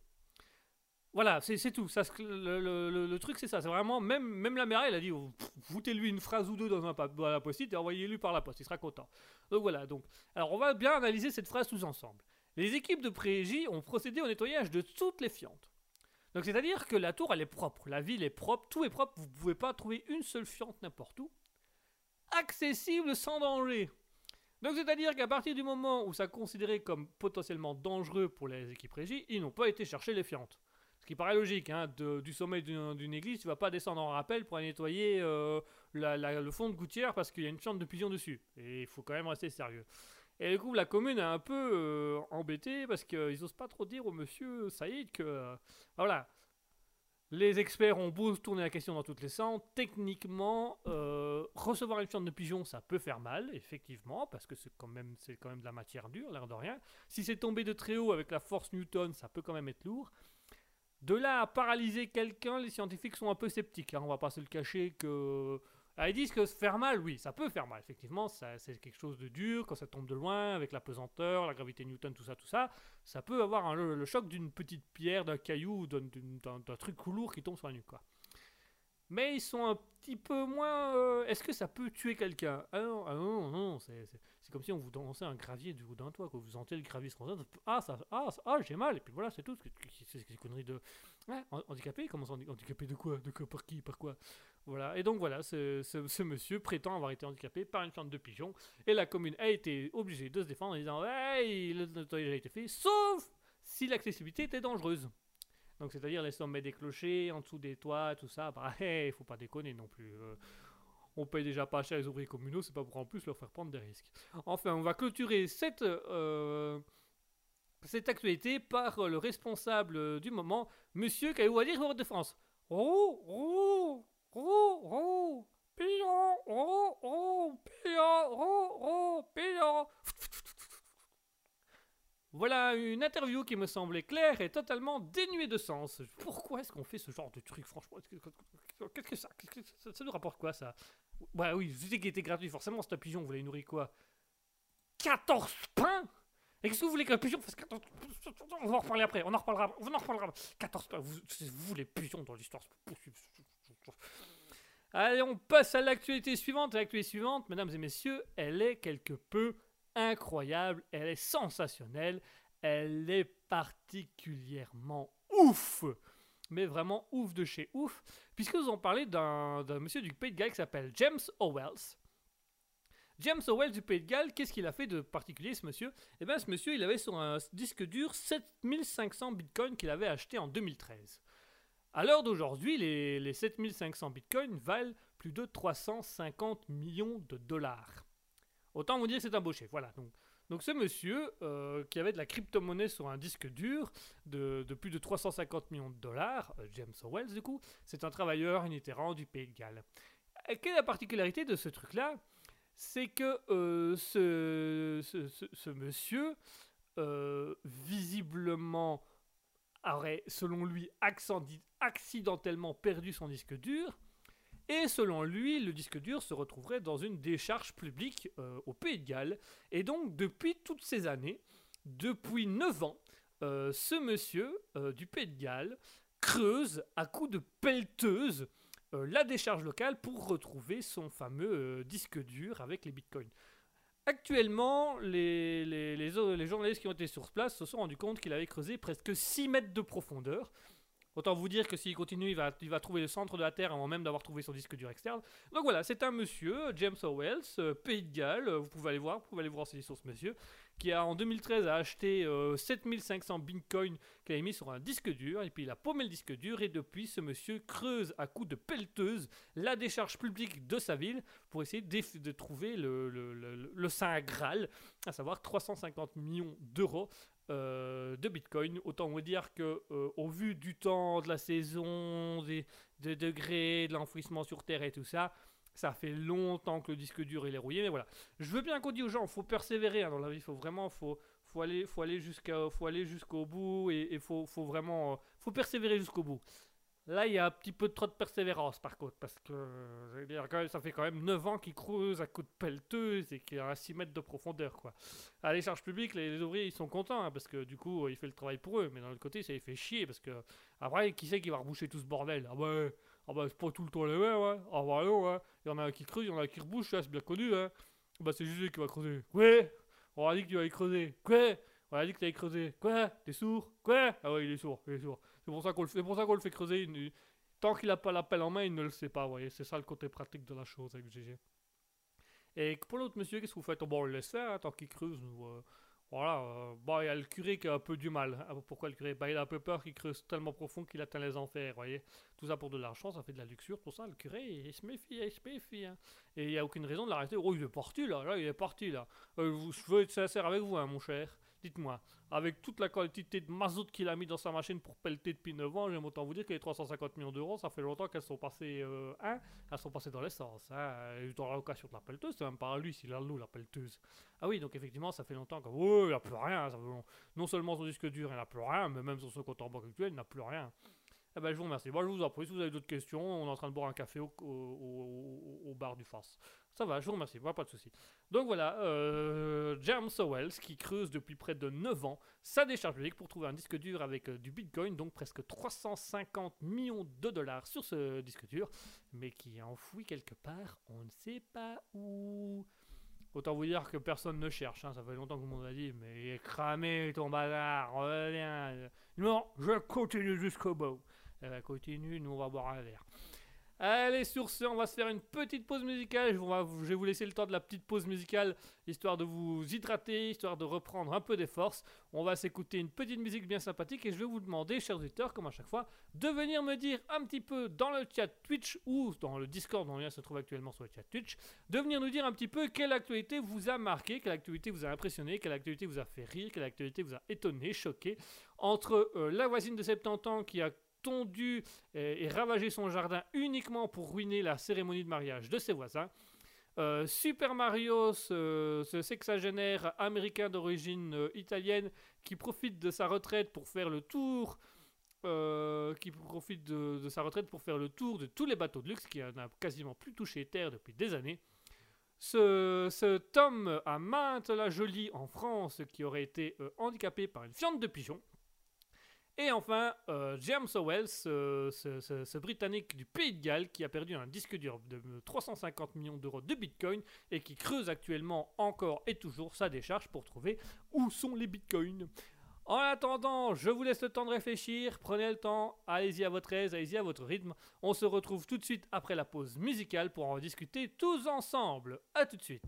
Voilà, c'est tout. Le, truc, c'est ça. C'est vraiment, même, même la mère, elle a dit oh, foutez-lui une phrase ou deux dans, un, dans la post-it et envoyez-lui par la poste. Il sera content. Donc voilà. Donc, alors, on va bien analyser cette phrase tous ensemble. Les équipes de prégie ont procédé au nettoyage de toutes les fientes. Donc, c'est-à-dire que la tour, elle est propre. La ville est propre. Tout est propre. Vous ne pouvez pas trouver une seule fiente n'importe où. Accessible sans danger. Donc c'est-à-dire qu'à partir du moment où ça considéré comme potentiellement dangereux pour les équipes régies, ils n'ont pas été chercher les fientes. Ce qui paraît logique, hein, du sommet d'une église, tu vas pas descendre en rappel pour aller nettoyer euh, le fond de gouttière parce qu'il y a une fiente de pigeon dessus. Et il faut quand même rester sérieux. Et du coup, la commune est un peu euh, embêtée parce qu'ils n'osent pas trop dire au monsieur Saïd que... euh, voilà. Les experts ont beau tourner la question dans toutes les sens, techniquement, euh, recevoir une fiente de pigeon, ça peut faire mal, effectivement, parce que c'est quand même, de la matière dure, l'air de rien. Si c'est tombé de très haut avec la force Newton, ça peut quand même être lourd. De là à paralyser quelqu'un, les scientifiques sont un peu sceptiques. hein, on va pas se le cacher que. Ah, ils disent que faire mal, oui, ça peut faire mal. Effectivement, c'est quelque chose de dur quand ça tombe de loin, avec la pesanteur, la gravité Newton, tout ça, tout ça. Ça peut avoir le, choc d'une petite pierre, d'un caillou, ou d'un- truc lourd qui tombe sur la nuque. Mais ils sont un petit peu moins. euh, Est-ce que ça peut tuer quelqu'un? Ah non, ah non, non, c'est comme si on vous dansait un gravier du haut d'un toit, quoi. Vous sentez le gravier se renverser, Ah, ça, ah, ah j'ai mal, et puis voilà, c'est tout. C'est des conneries de. Ouais, han- handicapé Comment ça, handi- handicapé de quoi? De quoi Par qui Par quoi? Voilà, et donc voilà, ce, monsieur prétend avoir été handicapé par une fiente de pigeon, et la commune a été obligée de se défendre en disant Ouais, le nettoyage a été fait, sauf si l'accessibilité était dangereuse. Donc, c'est-à-dire les sommets des clochers, en dessous des toits, tout ça. Bah, [laughs] il faut pas déconner non plus. euh. on paye déjà pas cher les ouvriers communaux, c'est pas pour en plus leur faire prendre des risques. Enfin, on va clôturer cette, euh, actualité par le responsable du moment, monsieur, qu'avez-vous à dire, de France Oh, oh, [laughs] Voilà une interview qui me semblait claire et totalement dénuée de sens. Pourquoi est-ce qu'on fait ce genre de truc, franchement? Qu'est-ce que ça ça, nous rapporte quoi, ça? Ouais, oui, je sais qu'il était gratuit, forcément, c'est un pigeon, vous l'avez nourri quoi? 14 pains? Et qu'est-ce que vous voulez qu'un pigeon fasse 14 On va en reparler après, on en reparlera, on en reparlera. 14 pains, vous, vous les pigeons dans l'histoire, c'est possible. [laughs] Allez, on passe à l'actualité suivante. L'actualité suivante, mesdames et messieurs, elle est quelque peu incroyable, elle est sensationnelle, elle est particulièrement ouf mais vraiment ouf de chez ouf, puisque nous allons parler d'un d'un monsieur du Pays de Galles qui s'appelle James Owells. James Owells du Pays de Galles, qu'est-ce qu'il a fait de particulier ce monsieur? Eh bien ce monsieur, il avait sur un disque dur 7500 bitcoins qu'il avait acheté en 2013. À l'heure d'aujourd'hui, les, les 7500 bitcoins valent plus de 350 millions de dollars. Autant vous dire que c'est un beau chef, voilà. Donc, donc ce monsieur, euh, qui avait de la crypto-monnaie sur un disque dur de, de plus de 350 millions de dollars, euh, James Owells du coup, c'est un travailleur itinérant du Pays de Galles. Quelle est la particularité de ce truc-là? C'est que euh, ce, ce, ce- monsieur, visiblement, aurait, selon lui, accidentellement perdu son disque dur. Et selon lui, le disque dur se retrouverait dans une décharge publique euh, au Pays de Galles. Et donc, depuis toutes ces années, depuis 9 ans, euh, ce monsieur euh, du Pays de Galles creuse à coups de pelleteuse la décharge locale pour retrouver son fameux disque dur avec les bitcoins. Actuellement, les, journalistes qui ont été sur place se sont rendus compte qu'il avait creusé presque 6 mètres de profondeur. Autant vous dire que s'il continue, il va, trouver le centre de la Terre avant même d'avoir trouvé son disque dur externe. Donc voilà, c'est un monsieur, James Owells, euh, Pays de Galles, vous pouvez aller voir, vous pouvez aller voir sur ce monsieur, qui a en 2013 a acheté euh, 7500 bitcoins qu'il a mis sur un disque dur, et puis il a paumé le disque dur, et depuis ce monsieur creuse à coups de pelleteuse la décharge publique de sa ville pour essayer de trouver le, le, le- le Saint Graal, à savoir 350 millions d'euros euh, de Bitcoin. Autant vous dire que euh, au vu du temps, de la saison, des, degrés, de l'enfouissement sur Terre et tout ça, ça fait longtemps que le disque dur est rouillé. Mais voilà, je veux bien qu'on dise aux gens, faut persévérer hein, dans la vie, faut vraiment, faut faut aller, faut aller jusqu'à, faut aller jusqu'au bout et il faut, faut vraiment, euh, faut persévérer jusqu'au bout. Là, il y a un petit peu trop de persévérance par contre, parce que ça fait quand même 9 ans qu'il creuse à coups de pelleteuse et qu'il a à 6 mètres de profondeur, quoi. À les charges publiques, les, les ouvriers ils sont contents hein, parce que du coup il fait le travail pour eux, mais d'un autre côté ça les fait chier parce que après qui c'est qui va reboucher tout ce bordel? Ah bah, ah bah c'est pas tout le temps les mêmes, ouais. Ah bah non, ouais. Il y en a un qui creuse, il y en a un qui rebouche, c'est bien connu, hein. Bah c'est juste lui qui va creuser. Ouais On a dit que tu allais creuser. Quoi? On a dit que tu allais creuser. Quoi? T'es sourd? Quoi? Ah ouais il est sourd, il est sourd. C'est pour ça qu'on le fait, pour le fait creuser. Tant qu'il a pas l'appel en main, il ne le sait pas, voyez. C'est ça le côté pratique de la chose avec GG. Et pour l'autre monsieur, qu'est-ce que vous faites? Bon, on le laisse faire, hein, tant qu'il creuse. euh, voilà, euh, il y a le curé qui a un peu du mal. Ah, pourquoi le curé? Bah, Il a un peu peur qu'il creuse tellement profond qu'il atteint les enfers, voyez. Tout ça pour de l'argent, ça fait de la luxure, pour ça, le curé, il, se méfie, il se méfie. hein. Et il n'y a aucune raison de l'arrêter. Oh, il est parti là, là, il est parti là. Euh, je veux être sincère avec vous, hein, mon cher. Dites-moi, avec toute la quantité de mazout qu'il a mis dans sa machine pour pelleter depuis 9 ans, j'aime autant vous dire que les 350 millions d'euros, ça fait longtemps qu'elles sont passées, euh, hein, elles sont passées dans l'essence. Hein, dans la location de la pelleteuse, c'est même pas à lui a le loup, la pelleteuse. Ah oui, donc effectivement, ça fait longtemps que, oh, n'a plus rien. non seulement son disque dur, il n'a plus rien, mais même sur son compte en banque actuel, il n'a plus rien. Eh ben, je vous remercie. Bon, je vous en si vous avez d'autres questions, on est en train de boire un café au bar du face. Ça va, je vous remercie, pas de souci. Donc voilà, euh, James Owells qui creuse depuis près de 9 ans sa décharge publique pour trouver un disque dur avec euh, du Bitcoin, donc presque 350 millions de dollars sur ce disque dur, mais qui est enfoui quelque part, on ne sait pas où. Autant vous dire que personne ne cherche, hein, ça fait longtemps que monde a dit, mais cramé ton bazar, reviens. Non, je continue jusqu'au bout. Ben, continue, nous on va boire un verre. Allez, sur ce, on va se faire une petite pause musicale. Je, va, je vais vous laisser le temps de la petite pause musicale, histoire de vous hydrater, histoire de reprendre un peu des forces. On va s'écouter une petite musique bien sympathique et je vais vous demander, chers auditeurs, comme à chaque fois, de venir me dire un petit peu dans le chat Twitch ou dans le Discord dont lien se trouve actuellement sur le chat Twitch, de venir nous dire un petit peu quelle actualité vous a marqué, quelle actualité vous a impressionné, quelle actualité vous a fait rire, quelle actualité vous a étonné, choqué. Entre euh, la voisine de 70 ans qui a tondu et, ravagé son jardin uniquement pour ruiner la cérémonie de mariage de ses voisins. Euh, Super Mario, ce, sexagénaire américain d'origine euh, italienne qui profite de sa retraite pour faire le tour, euh, qui profite de, sa retraite pour faire le tour de tous les bateaux de luxe, qui n'a quasiment plus touché terre depuis des années. Ce, ce Tom à Mainte la Jolie en France qui aurait été handicapé par une fiente de pigeon. Et enfin, euh, James Owell, ce, Britannique du Pays de Galles qui a perdu un disque dur de 350 millions d'euros de Bitcoin et qui creuse actuellement encore et toujours sa décharge pour trouver où sont les Bitcoins. En attendant, je vous laisse le temps de réfléchir, prenez le temps, allez-y à votre aise, allez-y à votre rythme. On se retrouve tout de suite après la pause musicale pour en discuter tous ensemble. A tout de suite.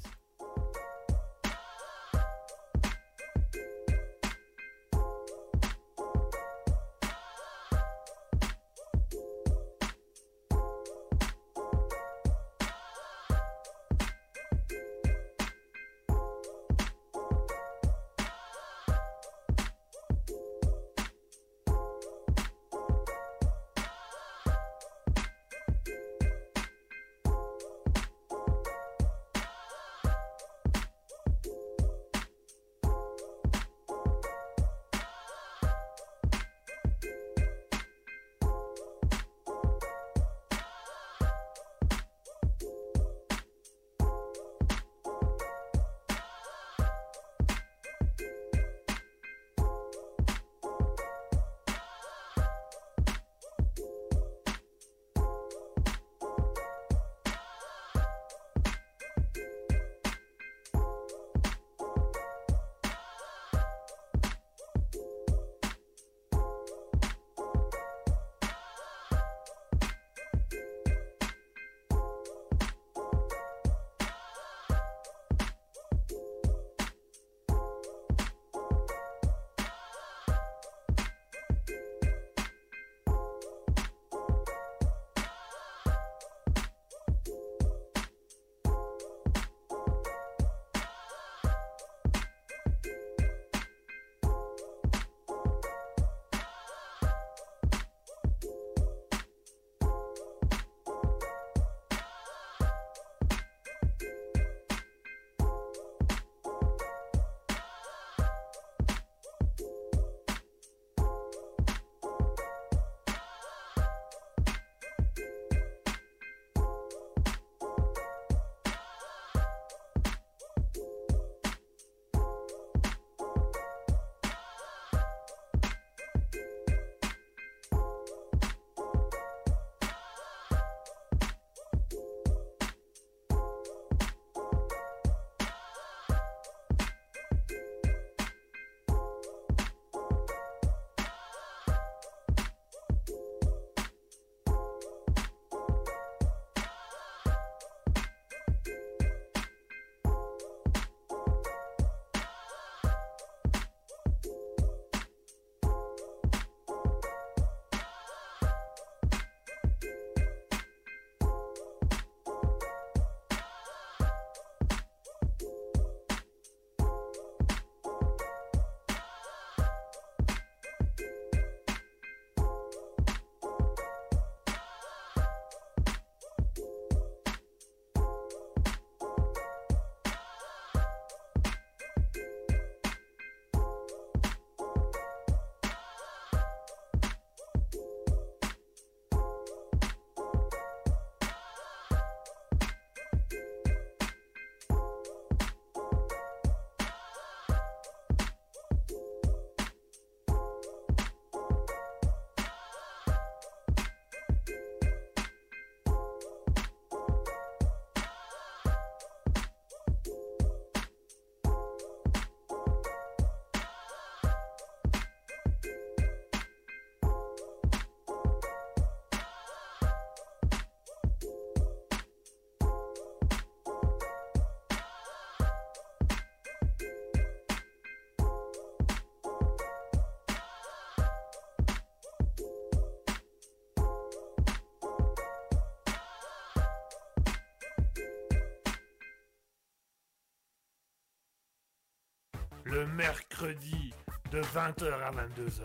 Le mercredi de 20h à 22h.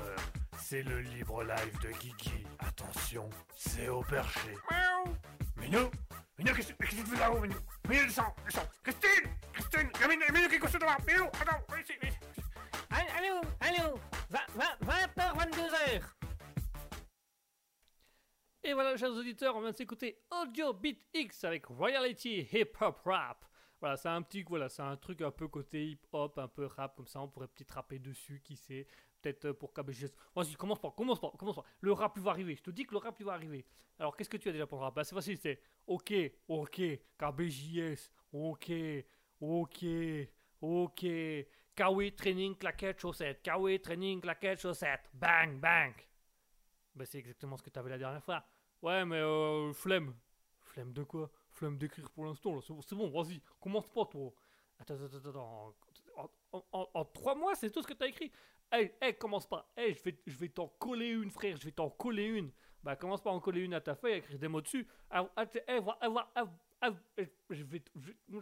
C'est le libre live de Kiki. Attention, c'est au perché. Miaou. Minou Minou, qu'est-ce qu'est-ce que tu fais là-haut, Minou? Minou, descends, descends Christine Christine Minou, Minou qui est couché devant Minou, attends, viens ici, viens. Allô, allô, 20h, 22h. Et voilà, chers auditeurs, on vient de s'écouter Audio Beat X avec Royalty Hip Hop Rap. Voilà, c'est un petit, voilà, c'est un truc un peu côté hip hop, un peu rap comme ça. On pourrait peut-être rapper dessus, qui sait. Peut-être euh, pour KBGS. Vas-y, commence pas, commence pas, commence pas. Le rap il va arriver. Je te dis que le rap il va arriver. Alors, qu'est-ce que tu as déjà pour le rap? Bah, c'est facile, c'est OK, OK, KBJS, OK, OK, OK. Kawi training claquette chaussette. Kawi training claquette chaussette. Bang, bang. Bah, c'est exactement ce que tu avais la dernière fois. Ouais, mais euh, flemme. Flemme de quoi? Flemme d'écrire pour l'instant, là. C'est bon, vas-y, commence pas, toi. En, trois mois, c'est tout ce que t'as écrit Hey, hey, commence pas. Hey, je vais, je vais t'en coller une, frère. Je vais t'en coller une. Bah, commence pas à en coller une à ta feuille, à écrire des mots dessus. Ah, ah, hey, va- ah, je vais. je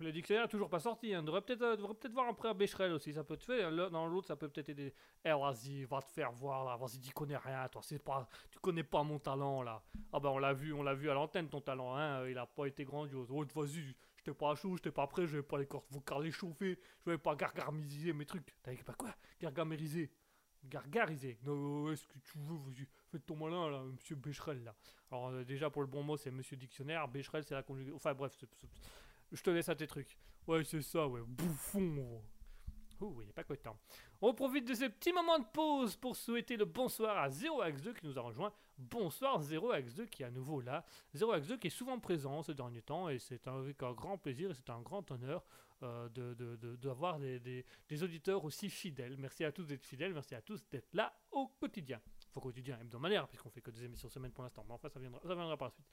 Le dictionnaire est toujours pas sorti. Hein. Devrait peut-être euh, peut-être voir un prêt à Becherel aussi. Ça peut te faire. Le- Dans l'autre, ça peut peut-être aider. Eh, vas-y, va te faire voir. Vas-y, tu connais rien, toi. Pas, tu connais pas mon talent là. Ah bah on l'a vu, on l'a vu à l'antenne ton talent. Hein. Il a pas été grandiose. Oh, vas-y, j'étais pas chaud, j'étais pas prêt, j'avais pas les cordes vocales échauffées, je vais pas gargariser mes trucs. T'avais pas quoi? Gargamériser. Gargariser. Non, est-ce que tu veux Vas-y, fais ton malin là, monsieur Becherel là. Alors euh, déjà pour le bon mot, c'est monsieur dictionnaire. Becherel, c'est la conjugaison. Enfin bref, je te laisse à tes trucs. Ouais, c'est ça, ouais. Bouffon. Ouh, il est pas content. On profite de ce petit moment de pause pour souhaiter le bonsoir à 0x2 qui nous a rejoint. Bonsoir 0x2 qui est à nouveau là. 0x2 qui est souvent présent ces derniers temps et c'est avec un grand plaisir et c'est un grand honneur euh, de- de- de- d'avoir des, des- des auditeurs aussi fidèles. Merci à tous d'être fidèles, merci à tous d'être là au quotidien. Enfin, quotidien hebdomadaire puisqu'on fait que des émissions semaine pour l'instant, mais enfin ça viendra, ça viendra par la suite.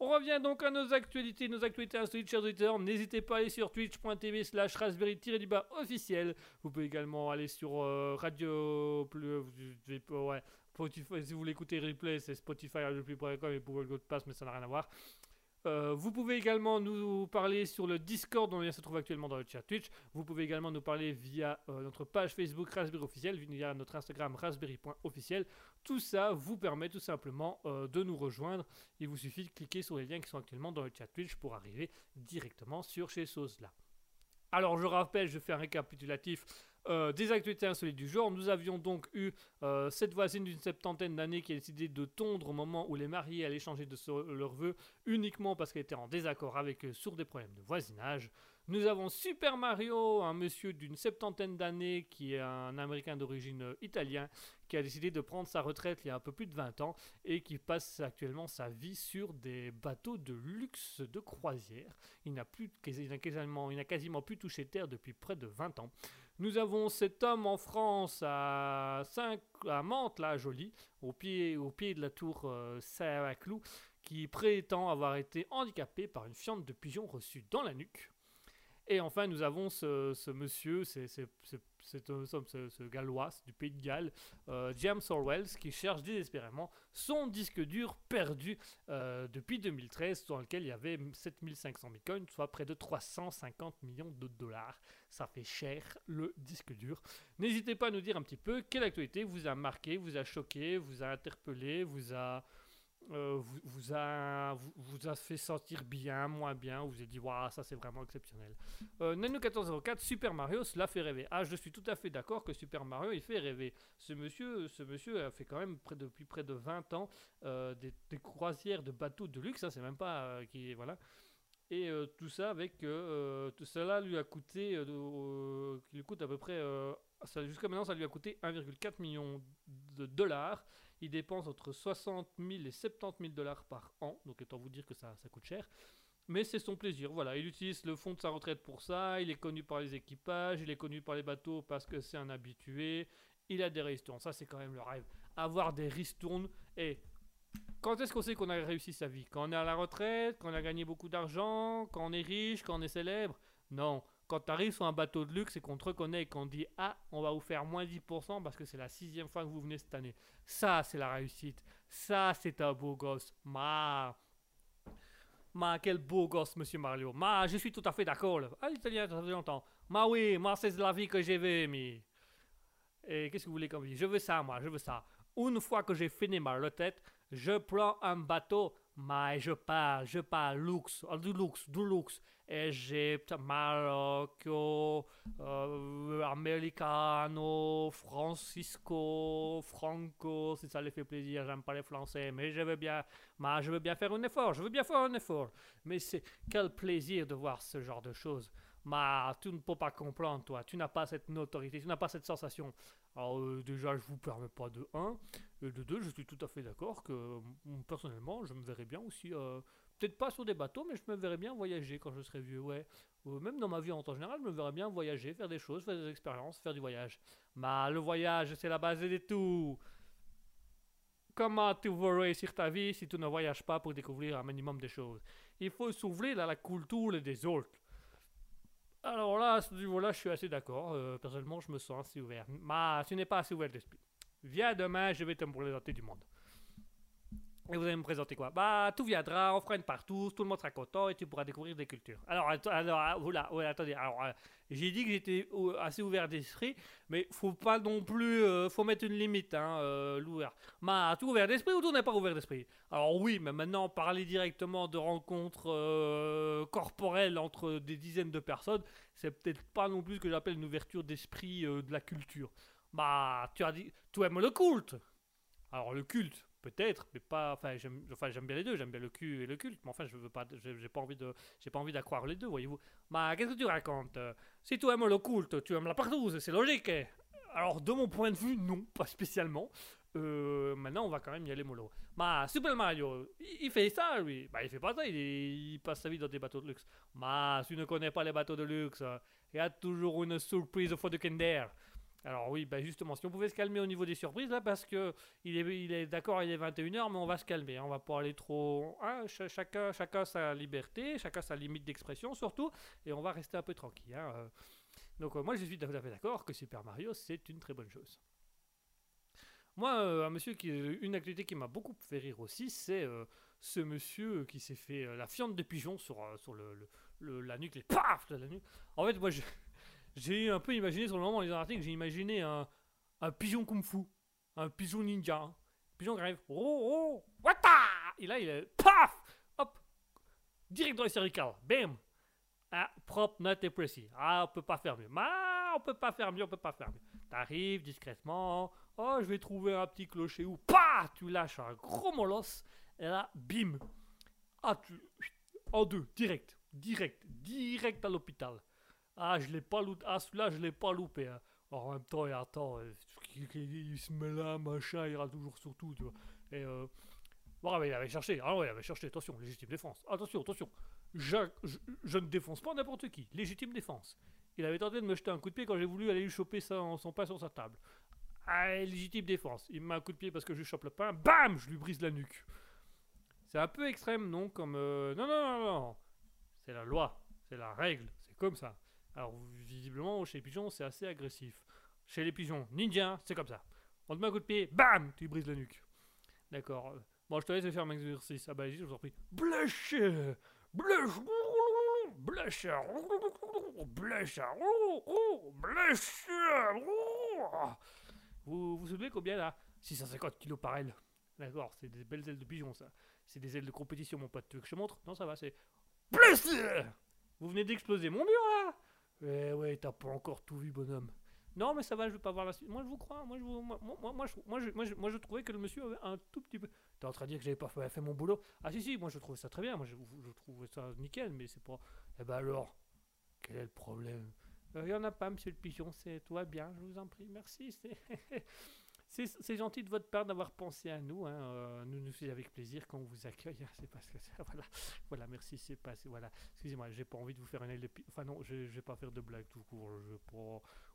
On revient donc à nos actualités, nos actualités insolites, chers auditeurs. N'hésitez pas à aller sur twitch.tv slash raspberry-du-bas officiel. Vous pouvez également aller sur euh, Radio... Plus, ouais, Spotify, si vous voulez écouter replay, c'est Spotify, radioplay.com et Google Go Pass, mais ça n'a rien à voir. Euh, vous pouvez également nous parler sur le Discord, dont on se trouve actuellement dans le chat Twitch. Vous pouvez également nous parler via euh, notre page Facebook Raspberry officiel, via notre Instagram raspberry.officiel. Tout ça vous permet tout simplement euh, de nous rejoindre. Il vous suffit de cliquer sur les liens qui sont actuellement dans le chat Twitch pour arriver directement sur chez Sauce. Alors je rappelle, je fais un récapitulatif euh, des actualités insolites du jour. Nous avions donc eu euh, cette voisine d'une septantaine d'années qui a décidé de tondre au moment où les mariés allaient changer de leurs vœux uniquement parce qu'elle était en désaccord avec eux sur des problèmes de voisinage. Nous avons Super Mario, un monsieur d'une septantaine d'années qui est un américain d'origine euh, italien qui a décidé de prendre sa retraite il y a un peu plus de 20 ans et qui passe actuellement sa vie sur des bateaux de luxe de croisière. Il n'a quasiment, quasiment plus touché terre depuis près de 20 ans. Nous avons cet homme en France à, Saint, à Mantes, là, joli, au pied, au pied de la tour euh, Saint-Cloud, qui prétend avoir été handicapé par une fiente de pigeon reçue dans la nuque. Et enfin, nous avons ce, ce monsieur, c'est c'est- un- ce, ce- gallois du pays de Galles, euh, James Orwells, qui cherche désespérément son disque dur perdu euh, depuis 2013, dans lequel il y avait 7500 bitcoins, soit près de 350 millions de dollars. Ça fait cher le disque dur. N'hésitez pas à nous dire un petit peu quelle actualité vous a marqué, vous a choqué, vous a interpellé, vous a euh, vous, vous a, fait sentir bien, moins bien, vous avez dit, waouh, ça c'est vraiment exceptionnel. Euh, Nano1404, Super Mario, cela fait rêver. Ah, je suis tout à fait d'accord que Super Mario, il fait rêver. Ce monsieur, ce monsieur a fait quand même depuis près de 20 ans euh, des, croisières de bateaux de luxe, ça c'est même pas euh, qui voilà. Et tout ça avec tout cela lui a coûté, coûte à peu près, jusqu'à maintenant ça lui a coûté 1,4 million de dollars. Il dépense entre 60 000 et 70 000 dollars par an, donc autant vous dire que ça, ça coûte cher. Mais c'est son plaisir, voilà. Il utilise le fonds de sa retraite pour ça. Il est connu par les équipages, il est connu par les bateaux parce que c'est un habitué. Il a des ristournes, ça c'est quand même le rêve. Avoir des ristournes. Et quand est-ce qu'on sait qu'on a réussi sa vie? Quand on est à la retraite, quand on a gagné beaucoup d'argent, quand on est riche, quand on est célèbre? Non. Quand tu arrives sur un bateau de luxe et qu'on te reconnaît et qu'on dit Ah, on va vous faire moins 10% parce que c'est la sixième fois que vous venez cette année. Ça, c'est la réussite. Ça, c'est un beau gosse. Ma. Ma, quel beau gosse, monsieur Mario. Ma, je suis tout à fait d'accord. Ah, l'italien, ça fait longtemps. Ma oui, moi c'est la vie que j'ai mais... Et qu'est-ce que vous voulez qu'on dise? Je veux ça, moi, je veux ça. Une fois que j'ai fini ma retraite, je prends un bateau, mais je pars, je pars luxe, euh, du luxe, du luxe. Égypte, Maroc, euh, Americano, Francisco, Franco, si ça les fait plaisir, j'aime pas les Français, mais je veux bien, mais je veux bien faire un effort, je veux bien faire un effort. Mais c'est quel plaisir de voir ce genre de choses. Mais tu ne peux pas comprendre, toi, tu n'as pas cette notoriété, tu n'as pas cette sensation. Alors euh, déjà, je vous permets pas de 1, et de 2, je suis tout à fait d'accord que personnellement, je me verrais bien aussi... euh, Peut-être pas sur des bateaux, mais je me verrais bien voyager quand je serai vieux, ouais. Ou même dans ma vie en temps général, je me verrais bien voyager, faire des choses, faire des expériences, faire du voyage. Mais le voyage, c'est la base de tout. Comment tu veux réussir ta vie si tu ne voyages pas pour découvrir un minimum de choses? Il faut s'ouvrir à la culture des autres. Alors là, à ce niveau-là, je suis assez d'accord. Euh, personnellement, je me sens assez ouvert. Mais tu n'es pas assez ouvert d'esprit. Viens demain, je vais te présenter du monde. Et vous allez me présenter quoi? Bah, tout viendra, on fera une partout, tout le monde sera content et tu pourras découvrir des cultures. Alors, alors ah, oula, ouais, attendez. Alors, euh, j'ai dit que j'étais assez ouvert d'esprit, mais faut pas non plus, euh, faut mettre une limite, hein, euh, l'ouvert. Mais tout ouvert d'esprit ou tout n'est pas ouvert d'esprit? Alors oui, mais maintenant parler directement de rencontres euh, corporelles entre des dizaines de personnes, c'est peut-être pas non plus ce que j'appelle une ouverture d'esprit euh, de la culture. Bah, tu as dit, tu aimes le culte. Alors le culte, peut-être, mais pas. Enfin, j'aime, bien les deux. J'aime bien le cul et le culte, mais enfin, je veux pas, j'ai, pas envie de, j'ai pas envie d'accroire les deux, voyez-vous. Bah, qu'est-ce que tu racontes? Si tu aimes le culte, tu aimes la partouze, c'est logique. eh. Alors, de mon point de vue, non, [laughs] pas spécialement. Euh, maintenant, on va quand même y aller mollo. Bah, Super Mario, il, fait ça, lui? Bah, il fait pas ça, il, passe sa vie dans des bateaux de luxe. Bah, si tu ne connais pas les bateaux de luxe, euh, il y a toujours une surprise au fond de Kinder. Alors oui, bah justement, si on pouvait se calmer au niveau des surprises, là, parce que il est, il est d'accord, il est 21h, mais on va se calmer, hein, on va pas aller trop... hein, ch- chacun, chacun sa liberté, chacun sa limite d'expression surtout, et on va rester un peu tranquille. hein, euh. Donc euh, moi, je suis tout à fait d'accord que Super Mario, c'est une très bonne chose. Moi, euh, un monsieur qui, une activité qui m'a beaucoup fait rire aussi, c'est ce monsieur qui s'est fait la fiente de pigeon sur, sur le- la nuque, les paf de la nuque. En fait, moi, je- j'ai un peu imaginé sur le moment, les articles, j'ai imaginé un, pigeon kung-fu, un pigeon ninja, un pigeon qui arrive, oh, oh, wata Et là, il est, paf! Hop! Direct dans les cervicales, bam! Ah, propre, net et précis. Ah, on peut pas faire mieux. Ah, on peut pas faire mieux, on peut pas faire mieux. T'arrives discrètement, oh, je vais trouver un petit clocher où, paf Tu lâches un gros molosse, et là, bim! Ah, tu, en deux, direct, direct, direct à l'hôpital. Ah, je l'ai pas loupé. Ah, celui-là, je l'ai pas loupé. hein. Alors, en même temps, et attends, euh, il, il- se met là, machin, il ira toujours sur tout, tu. Et euh, mais il avait cherché. Ah il avait cherché. Attention, légitime défense. Attention, attention. Je, je, ne défonce pas n'importe qui. Légitime défense. Il avait tenté de me jeter un coup de pied quand j'ai voulu aller lui choper son, pain sur sa table. Ah, légitime défense. Il me met un coup de pied parce que je chope le pain. Bam Je lui brise la nuque. C'est un peu extrême, non Comme. euh, Non, non, non, non. C'est la loi. C'est la règle. C'est comme ça. Alors, visiblement, chez les pigeons, c'est assez agressif. Chez les pigeons, ninja, c'est comme ça. On te met un coup de pied, bam, tu brises la nuque. D'accord. Bon, je te laisse faire mon exercice. Ah bah, je vous en prie. Blush Blush Blush Blush Blush Vous vous soulevez combien là? 650 kilos par aile. D'accord, c'est des belles ailes de pigeon ça. C'est des ailes de compétition, mon pote. Tu veux que je te montre? Non, ça va, c'est. Plus Vous venez d'exploser mon mur là Eh ouais, t'as pas encore tout vu, bonhomme. Non, mais ça va, je veux pas voir la suite. Moi, je vous crois. Moi, je, vous- moi, moi, moi, je, moi, je, moi, je, moi, je trouvais que le monsieur avait un tout petit peu. T'es en train de dire que j'avais pas fait, mon boulot Ah, si, si, moi, je trouvais ça très bien. Moi, je, je trouvais ça nickel, mais c'est pas. Eh ben alors, quel est le problème? Il y en a pas, monsieur le pigeon, c'est toi bien, je vous en prie. Merci, c'est. [laughs] C'est gentil de votre part d'avoir pensé à nous. Hein. euh, nous nous fait avec plaisir quand on vous accueille. hein, C'est parce que [laughs] voilà, voilà, merci. C'est pas, c'est- voilà. Excusez-moi, j'ai pas envie de vous faire un aile de Enfin non, je, vais pas faire de blague tout court.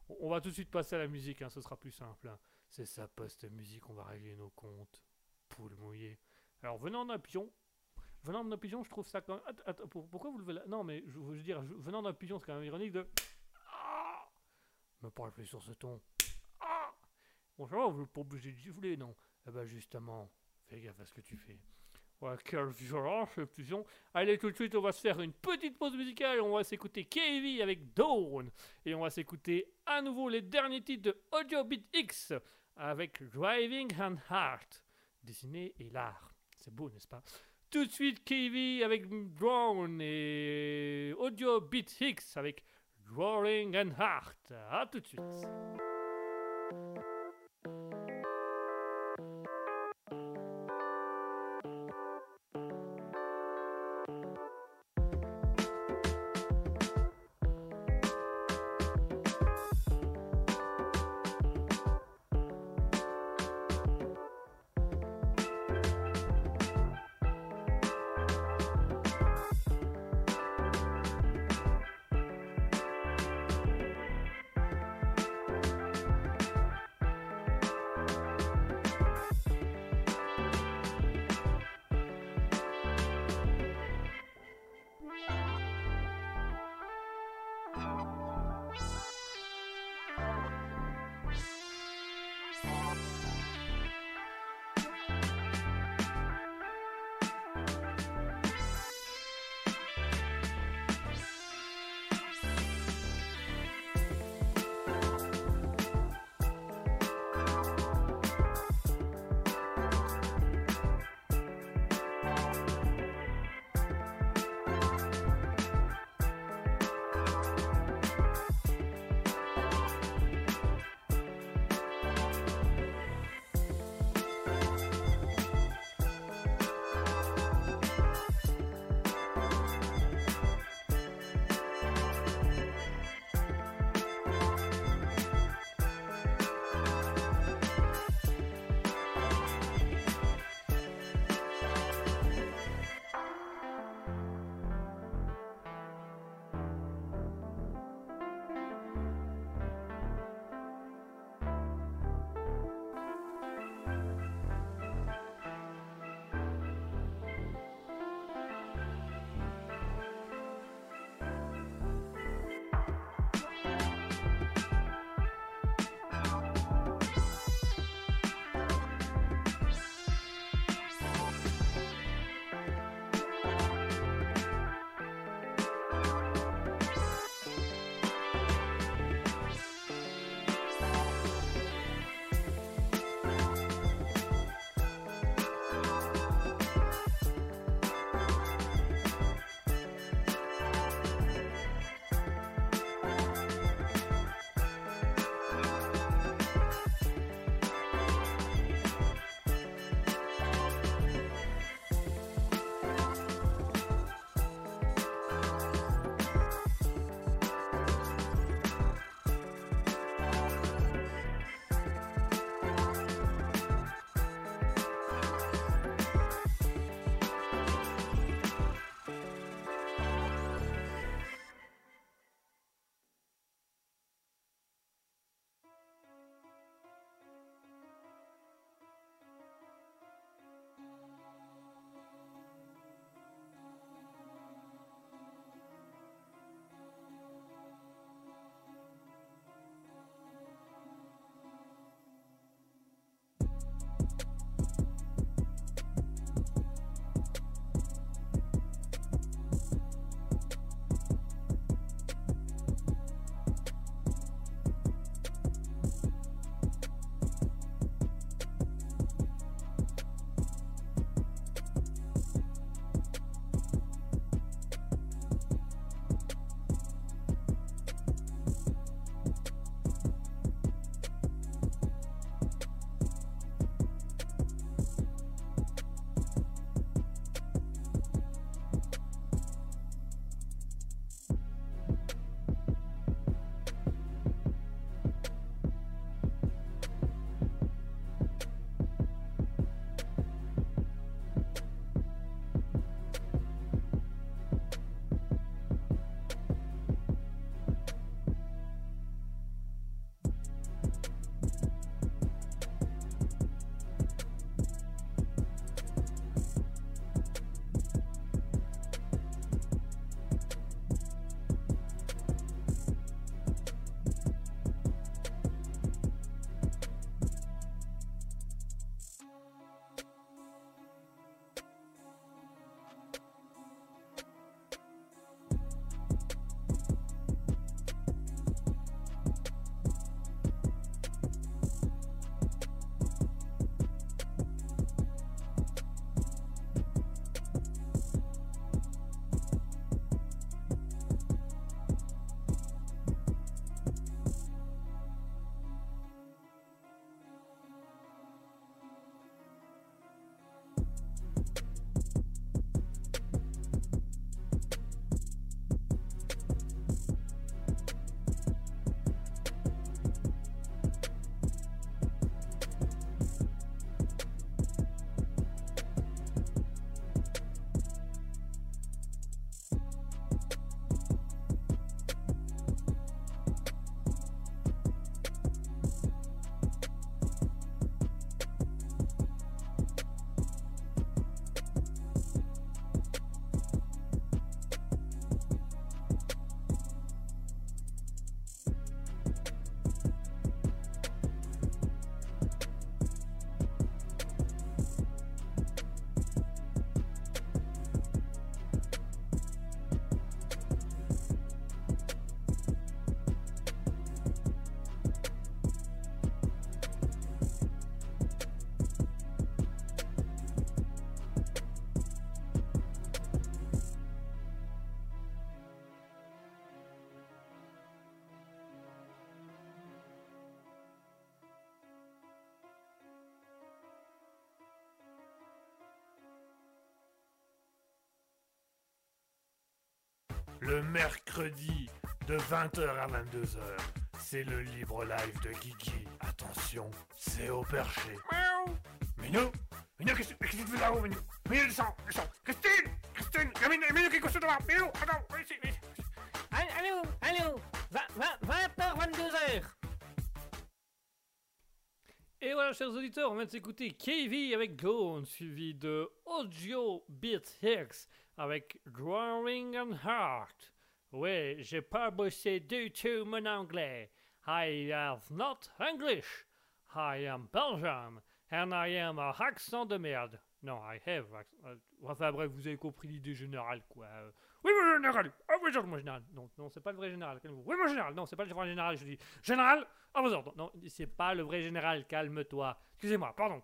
On, va tout de suite passer à la musique. Hein, ce sera plus simple. hein. C'est ça, poste musique. On va régler nos comptes. Poule mouillée. Alors venant d'un pigeon. Venant d'un pigeon, je trouve ça quand même. Att- att- pour- pourquoi vous levez la. Non, mais je veux dire, venant d'un pigeon, c'est quand même ironique de. Ah Me parle plus sur ce ton. Bon, ça va, vous n'êtes pas obligé de gifler, non Eh ben justement, fais gaffe à ce que tu fais. Ouais, quelle violence, fusion. Allez, tout de suite, on va se faire une petite pause musicale. On va s'écouter KV avec Dawn. Et on va s'écouter à nouveau les derniers titres de Audio Beat X avec Driving and Heart. Dessiner et l'art. C'est beau, n'est-ce pas? Tout de suite, KV avec Dawn et Audio Beat X avec Drawing and Heart. À tout de suite. Le mercredi de 20h à 22h. C'est le libre live de Guigui. Attention, c'est au perché. Miaou. Minou Minou, qu'est-ce que tu fais là-haut, Minou Minou, descends, descends. Christine Christine Il y a Minou, Minou qui est couché devant. Minou, attends, viens ici, viens ici. Allô, allô, 20h, 22h. Et voilà, chers auditeurs, on vient de s'écouter KV avec Gone, suivi de Audio Beat Hicks avec Drawing and Heart. Ouais, j'ai pas bossé du tout mon anglais. I have not English. I am Belgium. And I am a accent de merde. Non, I have. euh, Enfin bref, vous avez compris l'idée générale, quoi. Euh, Oui, mon général. Ah oui, mon général. Non, non, c'est pas le vrai général. Oui, mon général. Non, c'est pas le vrai général. Je dis général. À vos ordres. Non, c'est pas le vrai général. Calme-toi. Excusez-moi. Pardon.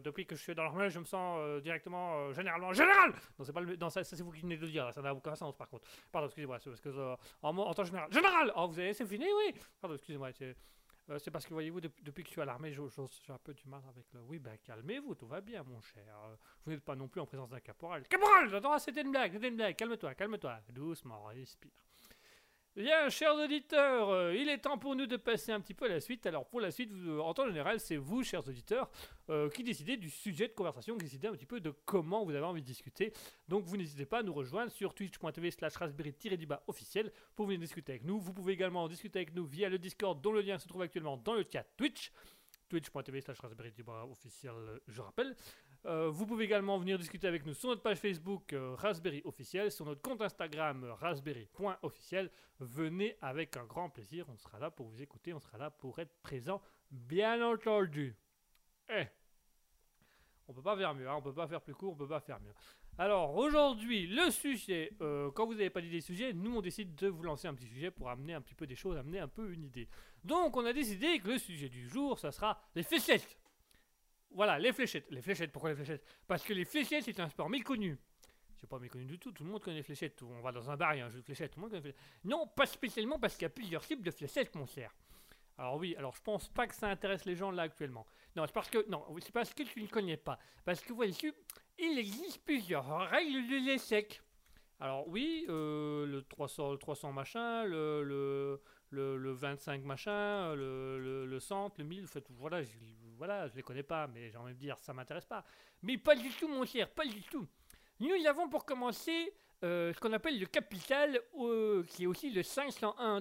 Depuis que je suis dans l'armée, je me sens euh, directement euh, généralement général. Non, c'est pas le. Non, ça, c'est vous qui venez de le dire. Ça n'a aucun sens, par contre. Pardon, excusez-moi. C'est parce que euh, en, en tant que général. Général. Oh, vous avez c'est fini, oui. Pardon, excusez-moi. C'est. euh, parce que voyez-vous, depuis, depuis que je suis à l'armée, j'ai un peu du mal avec le. Oui, ben calmez-vous, tout va bien, mon cher. Vous n'êtes pas non plus en présence d'un caporal. Caporal J'attends, c'était une blague, c'était une blague. Calme-toi, calme-toi. Doucement, respire. Bien, chers auditeurs, euh, il est temps pour nous de passer un petit peu à la suite. Alors, pour la suite, euh, en temps général, c'est vous, chers auditeurs, euh, qui décidez du sujet de conversation, qui décidez un petit peu de comment vous avez envie de discuter. Donc, vous n'hésitez pas à nous rejoindre sur twitch.tv slash raspberry-du-bas officiel pour venir discuter avec nous. Vous pouvez également discuter avec nous via le Discord, dont le lien se trouve actuellement dans le chat Twitch twitch.tv slash raspberry-du-bas officiel, je rappelle. Euh, vous pouvez également venir discuter avec nous sur notre page Facebook euh, Raspberry officiel, sur notre compte Instagram euh, raspberry.officiel. Venez avec un grand plaisir, on sera là pour vous écouter, on sera là pour être présent, bien entendu. Eh, on peut pas faire mieux, hein, on peut pas faire plus court, on peut pas faire mieux. Alors aujourd'hui, le sujet, euh, quand vous n'avez pas d'idée de sujet, nous on décide de vous lancer un petit sujet pour amener un petit peu des choses, amener un peu une idée. Donc on a décidé que le sujet du jour, ça sera les fléchettes. Voilà, les fléchettes. Les fléchettes, pourquoi les fléchettes? Parce que les fléchettes, c'est un sport méconnu. C'est pas méconnu du tout, tout le monde connaît les fléchettes. On va dans un bar, il y a un jeu de fléchettes, tout le monde connaît les fléchettes. Non, pas spécialement parce qu'il y a plusieurs types de fléchettes, mon cher. Alors oui, alors je pense pas que ça intéresse les gens là actuellement. Non, c'est parce que non, c'est parce que tu ne connais pas. Parce que voici, il existe plusieurs règles de l'échec. Alors oui, euh, le 300, le 300 machin, le, le, le, le 25 machin, le, le, le 100, le 1000, en fait, voilà, voilà, je les connais pas, mais j'ai envie de dire, ça m'intéresse pas. Mais pas du tout, mon cher, pas du tout. Nous avons pour commencer euh, ce qu'on appelle le capital, euh, qui est aussi le 501.